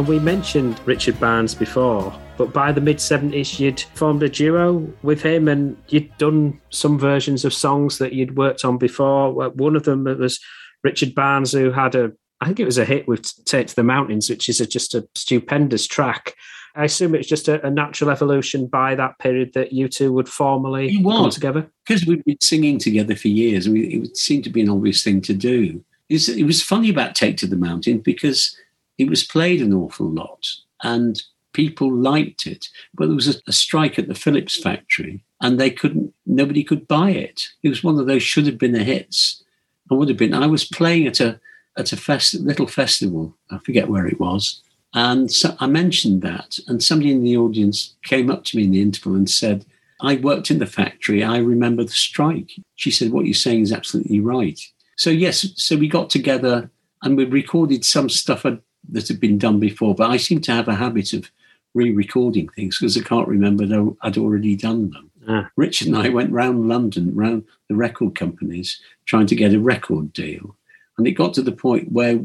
Speaker 5: And
Speaker 3: we mentioned Richard Barnes before, but by the mid 70s, you'd formed a duo with him and you'd done some versions of songs that you'd worked on before. One of them was Richard Barnes, who had a, I think it was a hit with Take to the Mountains, which is a, just a stupendous track. I assume it's just a, a natural evolution by that period that you two would formally come together.
Speaker 4: because we'd been singing together for years, we, it seemed to be an obvious thing to do. It's, it was funny about Take to the Mountain because it was played an awful lot and people liked it. But there was a, a strike at the Philips factory and they couldn't, nobody could buy it. It was one of those should have been a hits. I would have been. I was playing at a at a fest, little festival. I forget where it was, and so I mentioned that, and somebody in the audience came up to me in the interval and said, "I worked in the factory. I remember the strike." She said, "What you're saying is absolutely right." So yes, so we got together and we recorded some stuff had- that had been done before, but I seem to have a habit of re-recording things because I can't remember that I'd already done them.
Speaker 3: Ah.
Speaker 4: Richard and I went round London, round the record companies, trying to get a record deal. And it got to the point where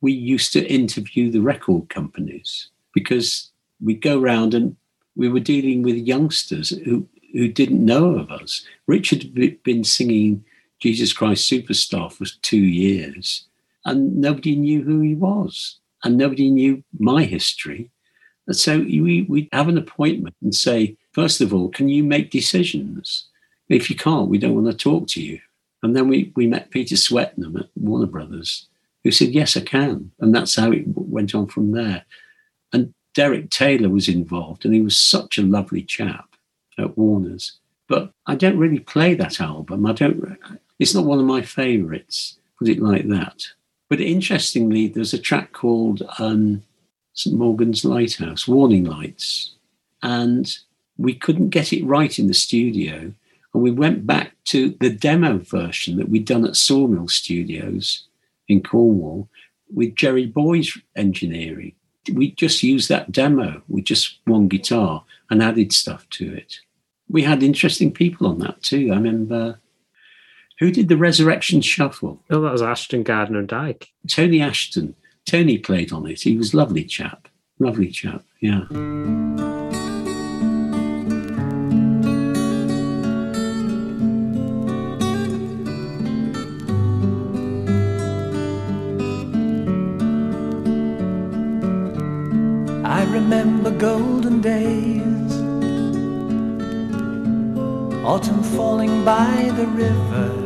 Speaker 4: we used to interview the record companies because we'd go round and we were dealing with youngsters who, who didn't know of us. Richard had been singing Jesus Christ Superstar for two years and nobody knew who he was and nobody knew my history. And so we, we'd have an appointment and say, first of all, can you make decisions? If you can't, we don't want to talk to you. And then we, we met Peter Swetnam at Warner Brothers, who said, Yes, I can. And that's how it went on from there. And Derek Taylor was involved, and he was such a lovely chap at Warner's. But I don't really play that album. I don't, it's not one of my favorites, put it like that. But interestingly, there's a track called um, St. Morgan's Lighthouse, Warning Lights. And we couldn't get it right in the studio. And we went back to the demo version that we'd done at Sawmill Studios in Cornwall with Jerry Boys engineering. We just used that demo with just one guitar and added stuff to it. We had interesting people on that too. I remember who did the Resurrection Shuffle?
Speaker 3: Oh, that was Ashton Gardner and Dyke.
Speaker 4: Tony Ashton. Tony played on it. He was a lovely chap. Lovely chap. Yeah.
Speaker 8: I remember golden days, autumn falling by the river.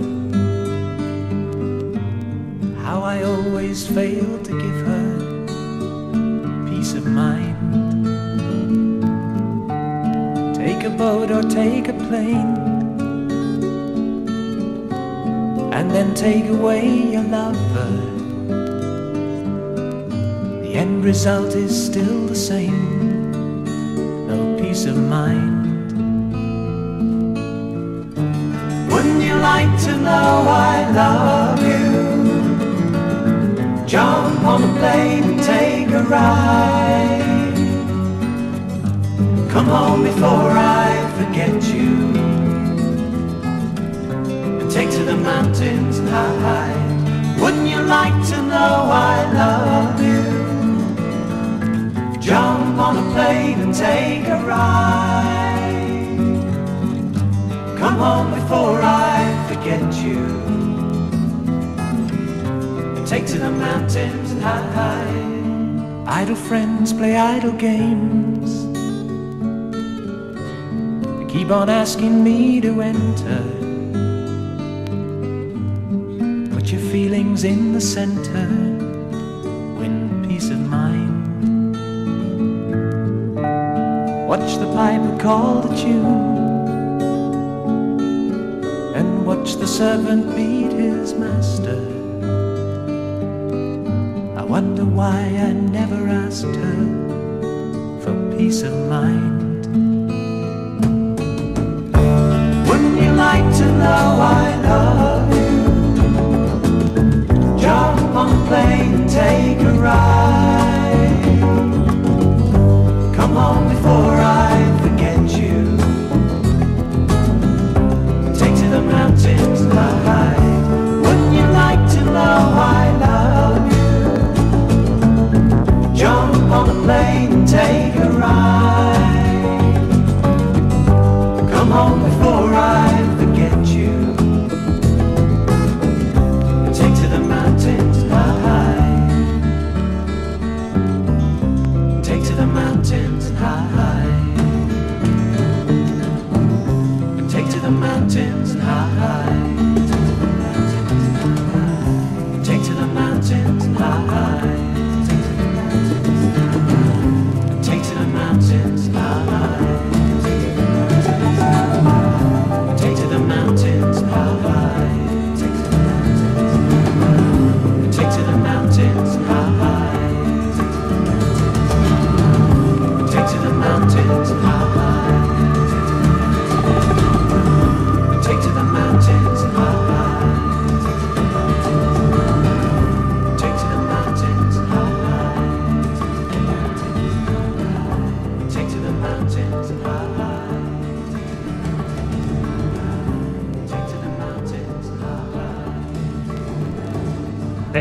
Speaker 8: How I always fail to give her peace of mind. Take a boat or take a plane, and then take away your lover. The end result is still the same no peace of mind. Wouldn't you like to know I love you? Jump on a plane and take a ride. Come home before I forget you. And take to the mountains and hide. Wouldn't you like to know I love you? Jump on a plane and take a ride. Come home before I forget you. Take to the mountains and hide. Idle friends play idle games. They keep on asking me to enter. Put your feelings in the center. Win peace of mind. Watch the piper call the tune and watch the servant beat his master. Wonder why I never asked her for peace of mind. Wouldn't you like to know I love you? Jump on a plane and take a ride. Come home before I forget you. Take to the mountains and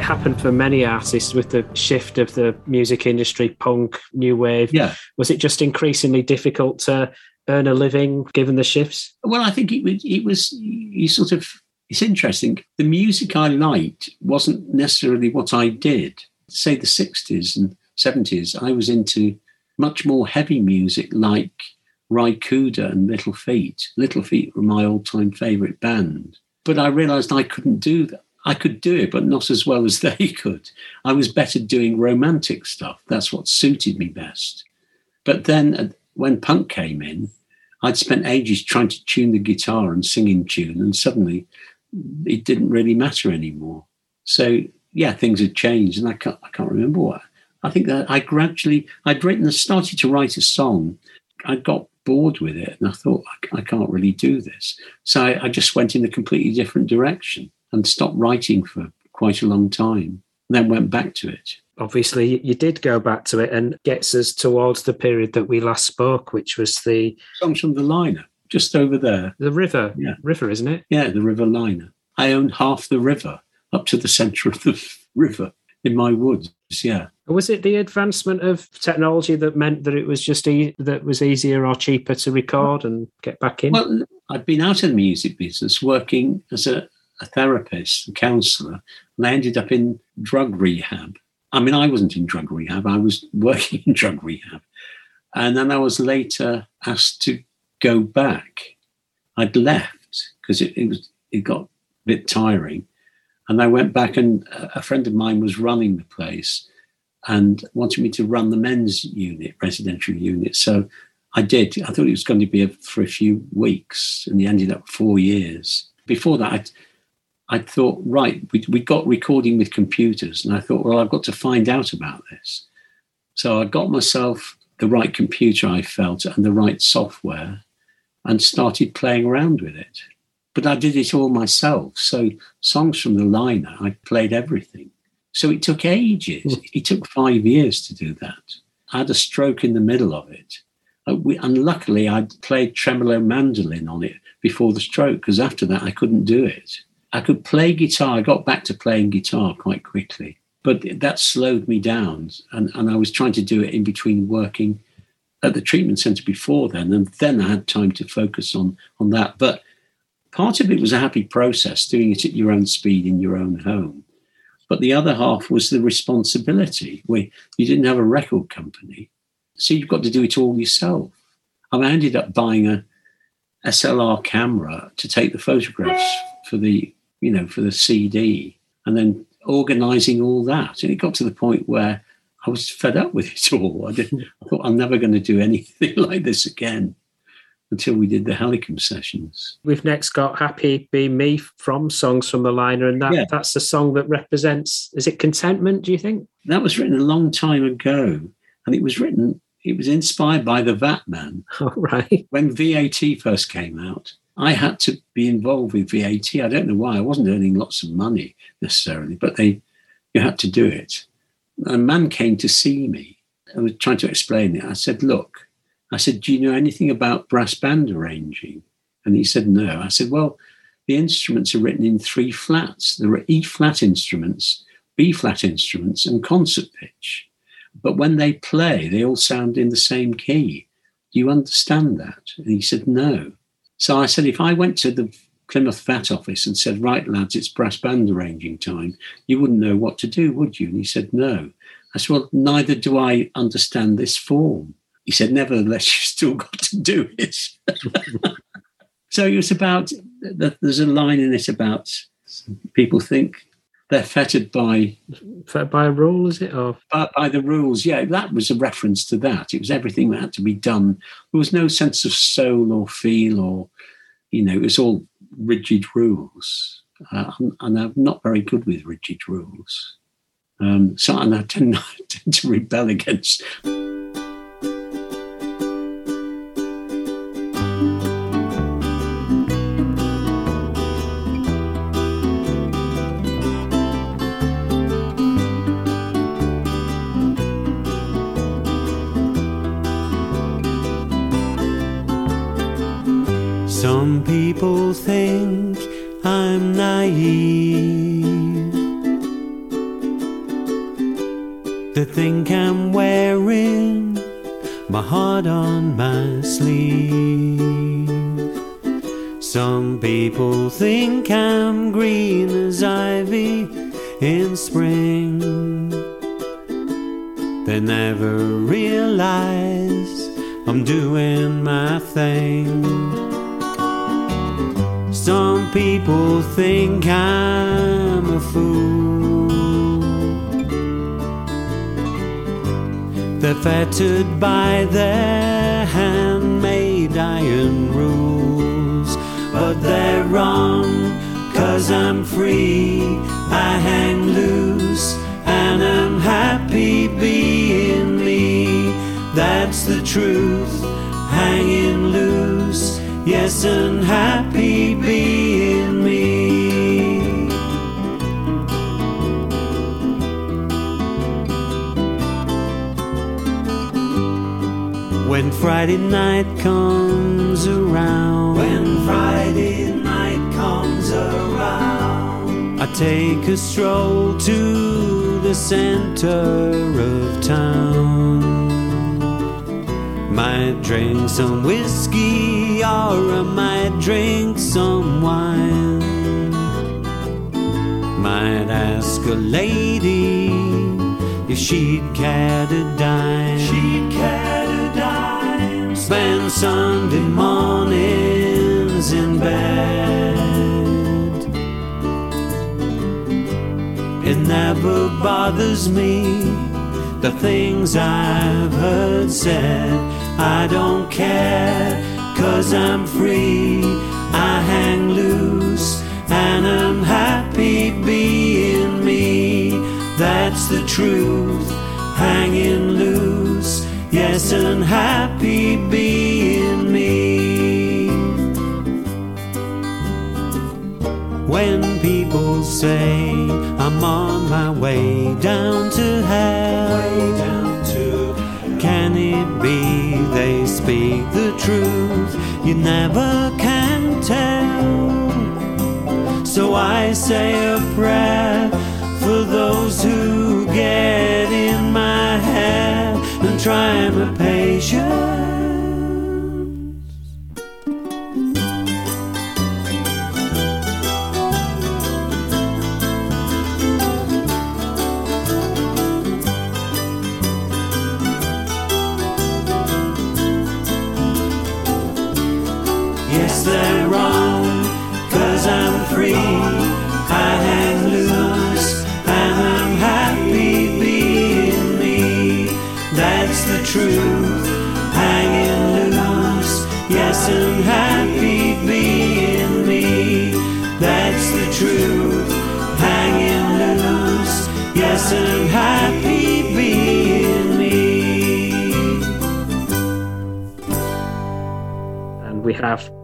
Speaker 3: happened for many artists with the shift of the music industry, punk, new wave.
Speaker 4: Yeah.
Speaker 3: Was it just increasingly difficult to earn a living given the shifts?
Speaker 4: Well, I think it was, it was, you sort of, it's interesting. The music I liked wasn't necessarily what I did. Say the 60s and 70s, I was into much more heavy music like Ry Cooder and Little Feat. Little Feat were my all time favourite band. But I realised I couldn't do that. I could do it, but not as well as *laughs* they could. I was better doing romantic stuff. That's what suited me best. But then uh, when punk came in, I'd spent ages trying to tune the guitar and sing in tune, and suddenly it didn't really matter anymore. So yeah, things had changed, and I can't I can't remember what. I think that I gradually I'd written started to write a song. I got bored with it, and I thought I, I can't really do this. So I, I just went in a completely different direction and stopped writing for quite a long time. Then went back to it.
Speaker 3: Obviously, you did go back to it and gets us towards the period that we last spoke, which was the
Speaker 4: Songs from the Lynher, just over there.
Speaker 3: the river,
Speaker 4: Yeah.
Speaker 3: river, isn't it?
Speaker 4: Yeah, the river Lynher. I own half the river up to the centre of the *laughs* river in my woods. Yeah.
Speaker 3: Was it the advancement of technology that meant that it was just e- that was easier or cheaper to record and get back in?
Speaker 4: Well, I'd been out of the music business working as a, a therapist, a counsellor, and I ended up in drug rehab. I mean, I wasn't in drug rehab, I was *laughs* working in drug rehab. And then I was later asked to go back. I'd left because it, it was it got a bit tiring. And I went back, and a friend of mine was running the place and wanted me to run the men's unit, residential unit. So I did. I thought it was going to be for a few weeks, and it ended up four years. Before that, I'd, I thought, right, we, we got recording with computers, and I thought, well, I've got to find out about this. So I got myself the right computer, I felt, and the right software, and started playing around with it. But I did it all myself. So songs from the Lynher, I played everything. So it took ages. It took five years to do that. I had a stroke in the middle of it. Uh, we, and luckily, I'd played tremolo mandolin on it before the stroke because after that, I couldn't do it. I could play guitar. I got back to playing guitar quite quickly, but that slowed me down. And, and I was trying to do it in between working at the treatment center before then. And then I had time to focus on, on that. But part of it was a happy process, doing it at your own speed in your own home. But the other half was the responsibility where you didn't have a record company. So you've got to do it all yourself. I, I ended up buying a SLR camera to take the photographs for the, you know, for the CD and then organizing all that. And it got to the point where I was fed up with it *laughs* all. I, didn't, I thought I'm never going to do *laughs* anything like this again until we did the Helicum sessions.
Speaker 3: We've next got "Happy Be Me" from Songs from the Lynher, and that
Speaker 4: Yeah.
Speaker 3: that's the song that represents. Is it contentment? Do you think?
Speaker 4: That was written a long time ago, and it was written. It was inspired by the VAT Man.
Speaker 3: Oh, *laughs* right.
Speaker 4: When VAT first came out, I had to be involved with VAT. I don't know why. I wasn't earning lots of money necessarily, but they, you had to do it. A man came to see me. I was trying to explain it. I said, "Look," I said, "Do you know anything about brass band arranging?" And he said, "No." I said, "Well, the instruments are written in three flats. There are E flat instruments, B flat instruments, and concert pitch. But when they play, they all sound in the same key. Do you understand that?" And he said, "No." So I said, if I went to the Plymouth VAT office and said, right, lads, it's brass band arranging time, you wouldn't know what to do, would you? And he said, no. I said, well, neither do I understand this form. He said, nevertheless, *laughs* you've still got to do it. *laughs* so it was about, there's a line in it about people think they're fettered by
Speaker 3: by a rule, is it? Or
Speaker 4: by, by the rules. Yeah, that was a reference to that. It was everything that had to be done. There was no sense of soul or feel or, you know, it was all rigid rules. Uh, and- and I'm not very good with rigid rules. Um, so and I tend, *laughs* I tend to rebel against.
Speaker 2: Some people think I'm naive. They think I'm wearing my heart on my sleeve. Some people think I'm green as ivy in spring. They never realize I'm doing my thing. Some people think I'm a fool. They're fettered by their handmade iron rules. But they're wrong, cause I'm free. I hang loose, and I'm happy being me. That's the truth, hanging loose. Yes, and happy being me. When Friday night comes around, when Friday night comes around, I take a stroll to the center of town. Might drink some whiskey or I might drink some wine. Might ask a lady if she'd care to dine. She'd care to dine. Spend Sunday mornings in bed. It never bothers me the things I've heard said. I don't care, cause I'm free. I hang loose, and I'm happy being me. That's the truth, hanging loose. Yes, and happy being me. When people say I'm on my way down to hell, way down to can it be they speak the truth? You never can tell. So I say a prayer for those who get in my head and try my patience. Yes,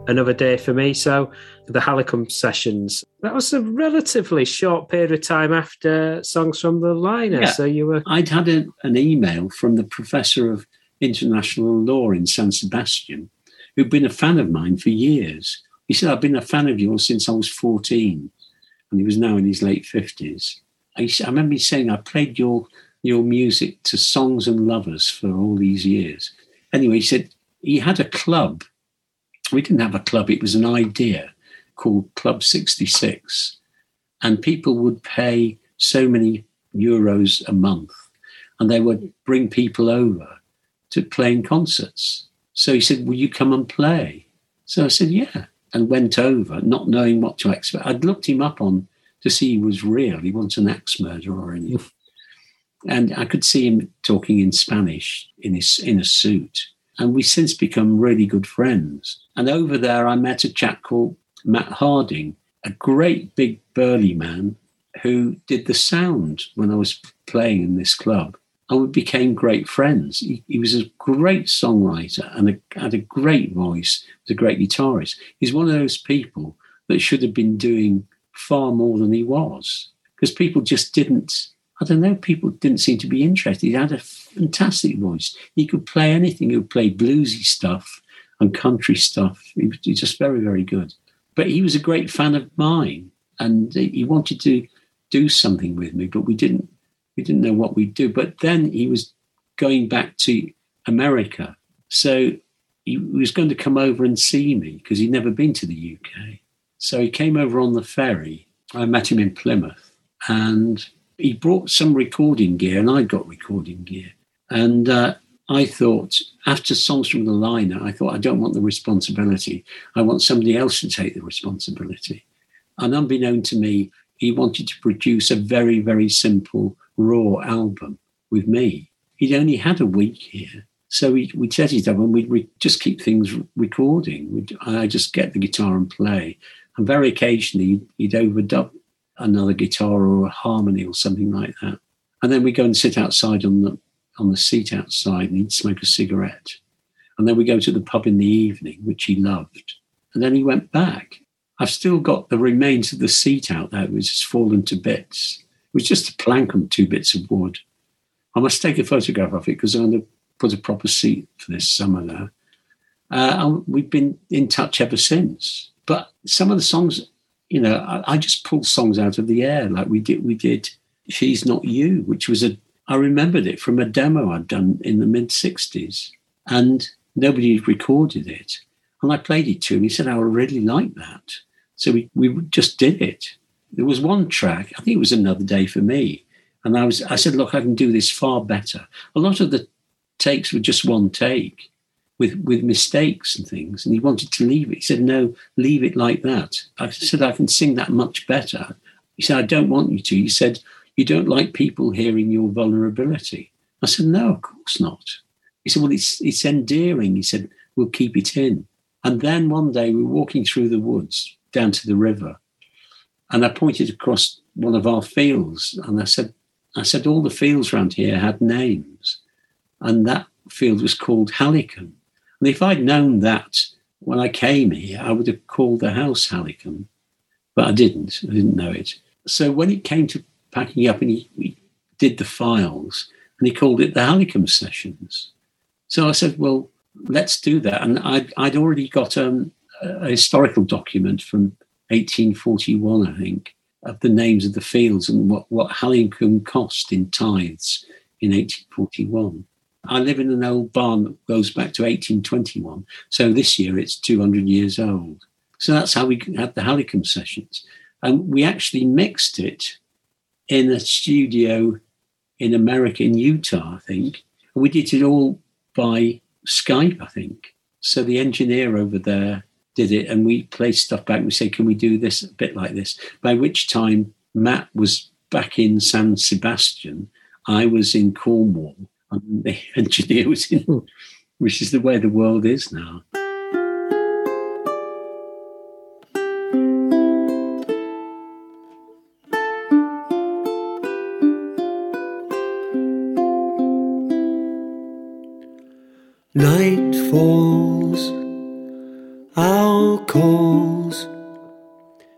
Speaker 3: another day for me. So the Hallicum sessions, that was a relatively short period of time after songs from the Lynher.
Speaker 4: Yeah.
Speaker 3: So you were
Speaker 4: I'd had a, an email from the professor of international law in San Sebastian, who'd been a fan of mine for years. He said, I've been a fan of yours since I was 14. And he was now in his late 50s. I remember he saying, I played your, your music to songs and lovers for all these years. Anyway, he said he had a club. We didn't have a club, it was an idea called Club 66. And people would pay so many euros a month and they would bring people over to play in concerts. So he said, Will you come and play? So I said, Yeah, and went over, not knowing what to expect. I'd looked him up on to see he was real. He wasn't an axe murderer or anything. and I could see him talking in Spanish in his in a suit. And we've since become really good friends. And over there, I met a chap called Matt Harding, a great big burly man who did the sound when I was playing in this club. And we became great friends. He, he was a great songwriter and a, had a great voice, was a great guitarist. He's one of those people that should have been doing far more than he was because people just didn't. I don't know. People didn't seem to be interested. He had a fantastic voice. He could play anything. He would play bluesy stuff and country stuff. He was just very, very good. But he was a great fan of mine, and he wanted to do something with me, but we didn't we didn't know what we'd do. But then he was going back to America. So he was going to come over and see me because he'd never been to the UK. So he came over on the ferry. I met him in Plymouth and he brought some recording gear and I got recording gear. And uh, I thought, after songs from the Lynher, I thought, I don't want the responsibility. I want somebody else to take the responsibility. And unbeknown to me, he wanted to produce a very, very simple, raw album with me. He'd only had a week here. So we, we'd set it up and we'd re- just keep things recording. We'd, I just get the guitar and play. And very occasionally, he'd overdub another guitar or a harmony or something like that. And then we go and sit outside on the on the seat outside and he'd smoke a cigarette. And then we go to the pub in the evening, which he loved. And then he went back. I've still got the remains of the seat out there, which has fallen to bits. It was just a plank and two bits of wood. I must take a photograph of it because I'm going to put a proper seat for this summer there. Uh, and we've been in touch ever since. But some of the songs you know, I, I, just pull songs out of the air like we did. We did "She's Not You," which was a. I remembered it from a demo I'd done in the mid '60s, and nobody had recorded it. And I played it to him. He said, "I really like that." So we we just did it. There was one track. I think it was another day for me, and I was. I said, "Look, I can do this far better." A lot of the takes were just one take with with mistakes and things, and he wanted to leave it. He said, "No, leave it like that." I said, "I can sing that much better." He said, "I don't want you to." He said, "You don't like people hearing your vulnerability." I said, "No, of course not." He said, "Well, it's it's endearing." He said, "We'll keep it in." And then one day we were walking through the woods down to the river, and I pointed across one of our fields, and I said, "I said all the fields around here had names, and that." field was called Hallicum. And if I'd known that when I came here, I would have called the house Hallicum, but I didn't. I didn't know it. So when it came to packing up, and he, he did the files, and he called it the Hallicum Sessions. So I said, well, let's do that. And I'd, I'd already got um, a historical document from 1841, I think, of the names of the fields and what, what Hallicum cost in tithes in 1841. I live in an old barn that goes back to 1821. So this year it's 200 years old. So that's how we had the Hallicum sessions. And we actually mixed it in a studio in America, in Utah, I think. We did it all by Skype, I think. So the engineer over there did it and we played stuff back. We said, can we do this a bit like this? By which time Matt was back in San Sebastian. I was in Cornwall and the *laughs* engineer was in, hmm. which is the way the world is now.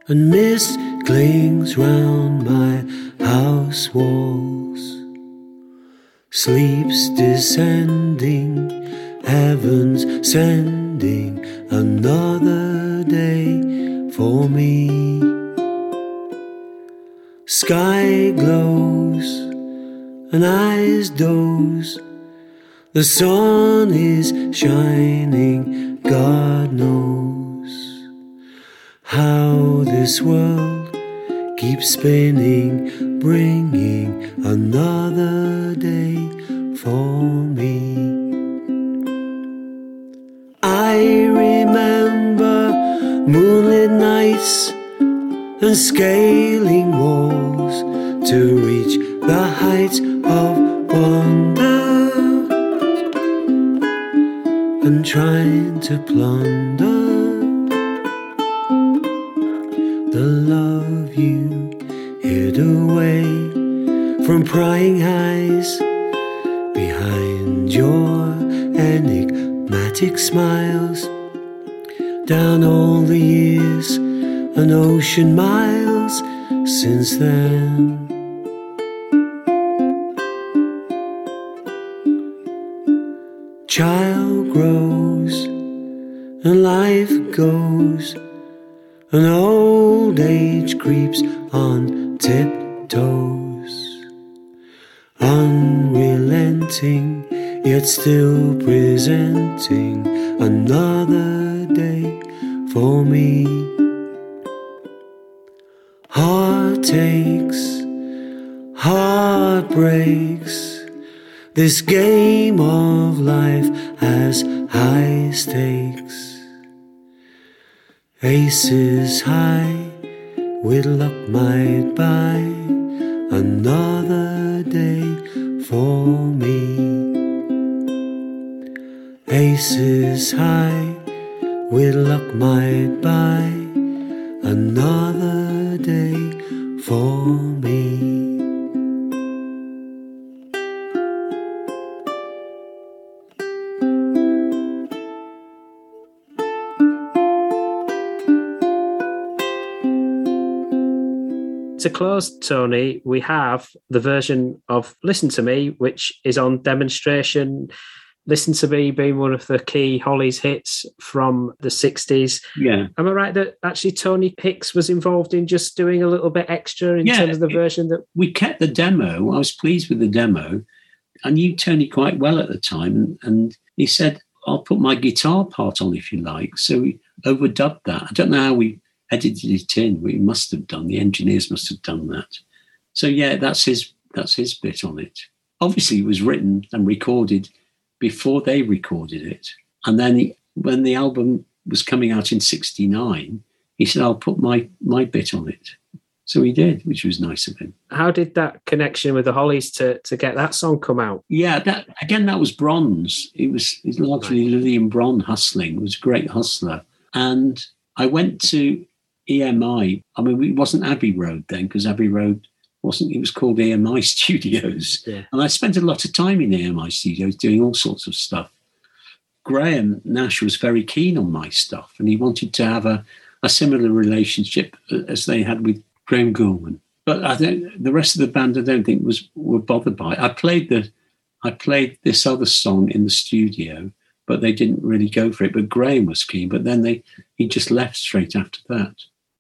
Speaker 2: And mist clings round my house walls. Sleep's descending, heaven's sending another day for me. Sky glows and eyes doze. The sun is shining, God knows how this world keeps spinning, bringing another day for me. I remember moonlit nights and scaling walls to reach the heights of wonder and trying to plunder you hid away from prying eyes behind your enigmatic smiles down all the years and ocean miles since then. Child grows and life goes, and old age creeps on tiptoes. unrelenting, yet still presenting another day for me. Heartaches, heartbreaks. This game of life has high stakes. Aces high, with luck might buy another day for me. Aces high, with luck might buy another day for me.
Speaker 3: To close, Tony, we have the version of Listen to Me, which is on demonstration. Listen to Me being one of the key Hollies hits from the 60s.
Speaker 4: Yeah.
Speaker 3: Am I right that actually Tony Hicks was involved in just doing a little bit extra in
Speaker 4: Yeah,
Speaker 3: terms of the
Speaker 4: it-
Speaker 3: version that
Speaker 4: we kept the demo. I was pleased with the demo. I knew Tony quite well at the time, and he said, "I'll put my guitar part on if you like." So we overdubbed that. I don't know how we edited it in. We must have done. The engineers must have done that. So yeah, that's his. That's his bit on it. Obviously, it was written and recorded before they recorded it, and then he, when the album was coming out in '69, he said, "I'll put my my bit on it." So he did, which was nice of him.
Speaker 3: how did that connection with the Hollies to to get that song come out?
Speaker 4: Yeah, that again, that was Bronze. It was, it was largely Lillian Bron hustling. It was a great hustler. And I went to EMI. I mean, it wasn't Abbey Road then because Abbey Road wasn't, it was called EMI *laughs* Studios.
Speaker 3: Yeah.
Speaker 4: And I spent a lot of time in EMI Studios doing all sorts of stuff. Graham Nash was very keen on my stuff and he wanted to have a, a similar relationship as they had with Graham Gouldman. But I don't, the rest of the band, I don't think was were bothered by. It. I played the, I played this other song in the studio, but they didn't really go for it. But Graham was keen. But then they, he just left straight after that.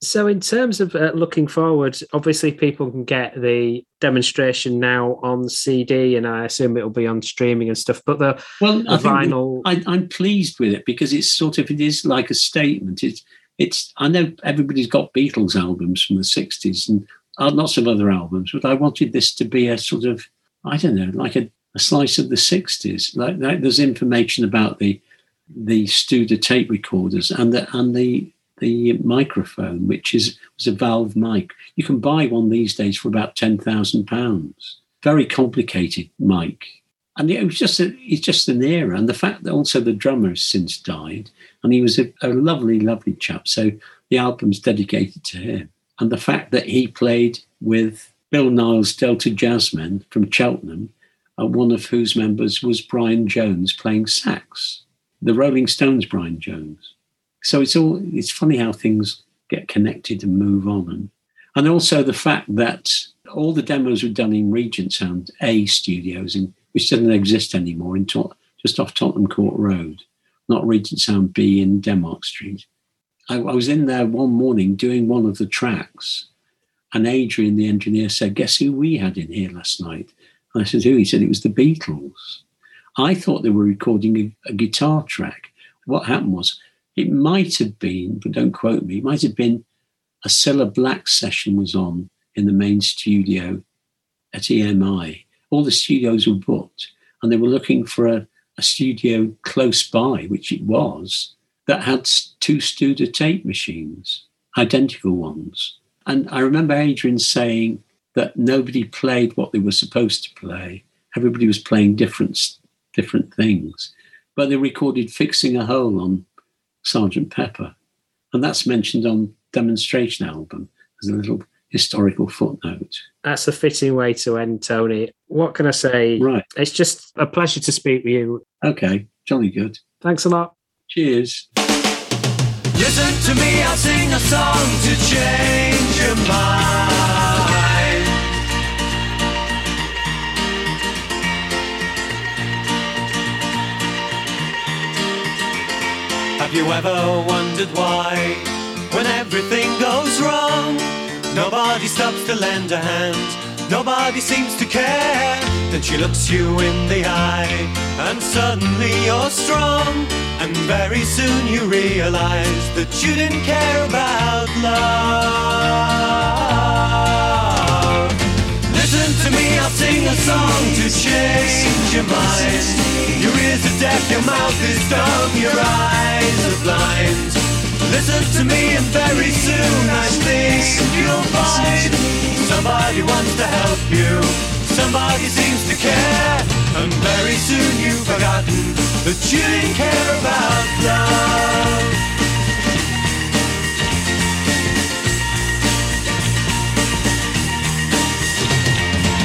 Speaker 3: So, in terms of uh, looking forward, obviously people can get the demonstration now on CD, and I assume it'll be on streaming and stuff. But the,
Speaker 4: Well,
Speaker 3: the vinyl,
Speaker 4: I, I'm pleased with it because it's sort of it is like a statement. It's it's I know everybody's got Beatles albums from the '60s and uh, lots of other albums, but I wanted this to be a sort of I don't know, like a, a slice of the '60s. Like, like there's information about the the Studer tape recorders and the and the the microphone, which is was a valve mic. You can buy one these days for about ten thousand pounds. Very complicated mic, and it was just a, it's just an era. And the fact that also the drummer has since died, and he was a, a lovely, lovely chap. So the album's dedicated to him, and the fact that he played with Bill Nile's Delta Jazzmen from Cheltenham, uh, one of whose members was Brian Jones playing sax, the Rolling Stones Brian Jones. So it's all it's funny how things get connected and move on, and and also the fact that all the demos were done in Regent Sound A studios, in, which doesn't exist anymore, in Tot- just off Tottenham Court Road, not Regent Sound B in Denmark Street. I, I was in there one morning doing one of the tracks, and Adrian, the engineer, said, "Guess who we had in here last night?" And I said, "Who?" He said, "It was the Beatles." I thought they were recording a, a guitar track. What happened was it might have been, but don't quote me, it might have been a Cilla Black session was on in the main studio at EMI. All the studios were booked, and they were looking for a, a studio close by, which it was, that had two Studer tape machines, identical ones. And I remember Adrian saying that nobody played what they were supposed to play. Everybody was playing different different things, but they recorded "Fixing a Hole" on Sergeant Pepper, and that's mentioned on Demonstration album as a little historical footnote.
Speaker 3: that's a fitting way to end, Tony. What can I say?
Speaker 4: Right.
Speaker 3: It's just a pleasure to speak with you.
Speaker 4: Okay. Jolly good.
Speaker 3: Thanks a lot.
Speaker 4: Cheers.
Speaker 2: Listen to me, I'll sing a song to change your mind. Have you ever wondered why, when everything goes wrong, nobody stops to lend a hand, nobody seems to care?
Speaker 5: Then she looks you in the eye, and suddenly you're strong. And very soon you realize that you didn't care about love. Listen to me, I'll sing a song to change your mind. Your ears are deaf, your mouth is dumb, your eyes blind. Listen to me, and very soon I think you'll find somebody wants to help you. Somebody seems to care, and very soon you've forgotten that you didn't care about love.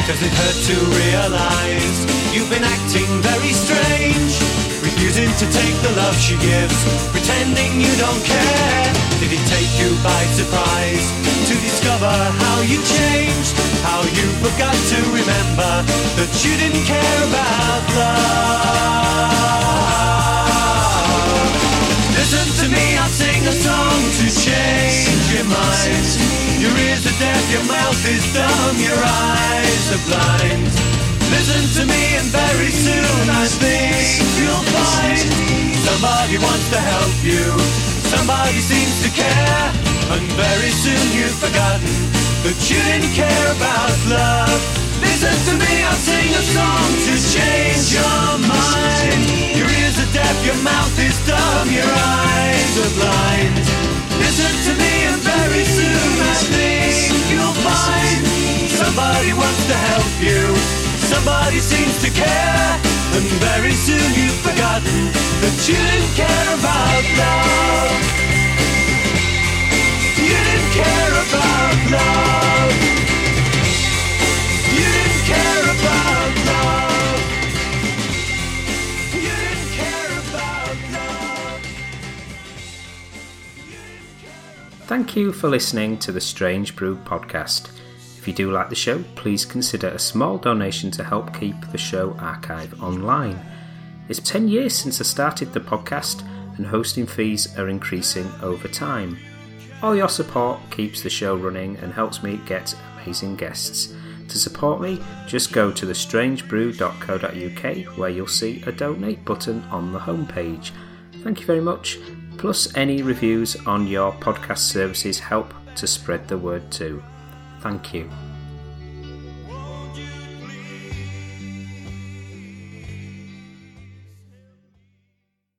Speaker 5: Does it hurt to realize you've been acting very strange? Refusing to take the love she gives, pretending you don't care. Did it take you by surprise to discover how you changed? How you forgot to remember that you didn't care about love? Listen to me, I'll sing a song to change your mind. Your ears are deaf, your mouth is dumb, your eyes are blind. Listen to me, and very soon I think you'll find somebody wants to help you. Somebody seems to care, and very soon you've forgotten that you didn't care about love. Listen to me, I'll sing a song to change your mind. Your ears are deaf, your mouth is dumb, your eyes are blind. Listen to me, and very soon I think you'll find somebody wants to help you. Somebody seems to care, and very soon you've forgotten that you didn't care about love. You didn't care about love. You didn't care about love. You didn't care about love.
Speaker 3: Thank you for listening to the Strange Brew podcast. If you do like the show, please consider a small donation to help keep the show archive online. It's 10 years since I started the podcast, and hosting fees are increasing over time. All your support keeps the show running and helps me get amazing guests. To support me, just go to thestrangebrew.co.uk where you'll see a donate button on the homepage. Thank you very much. Plus, any reviews on your podcast services help to spread the word too. Thank you.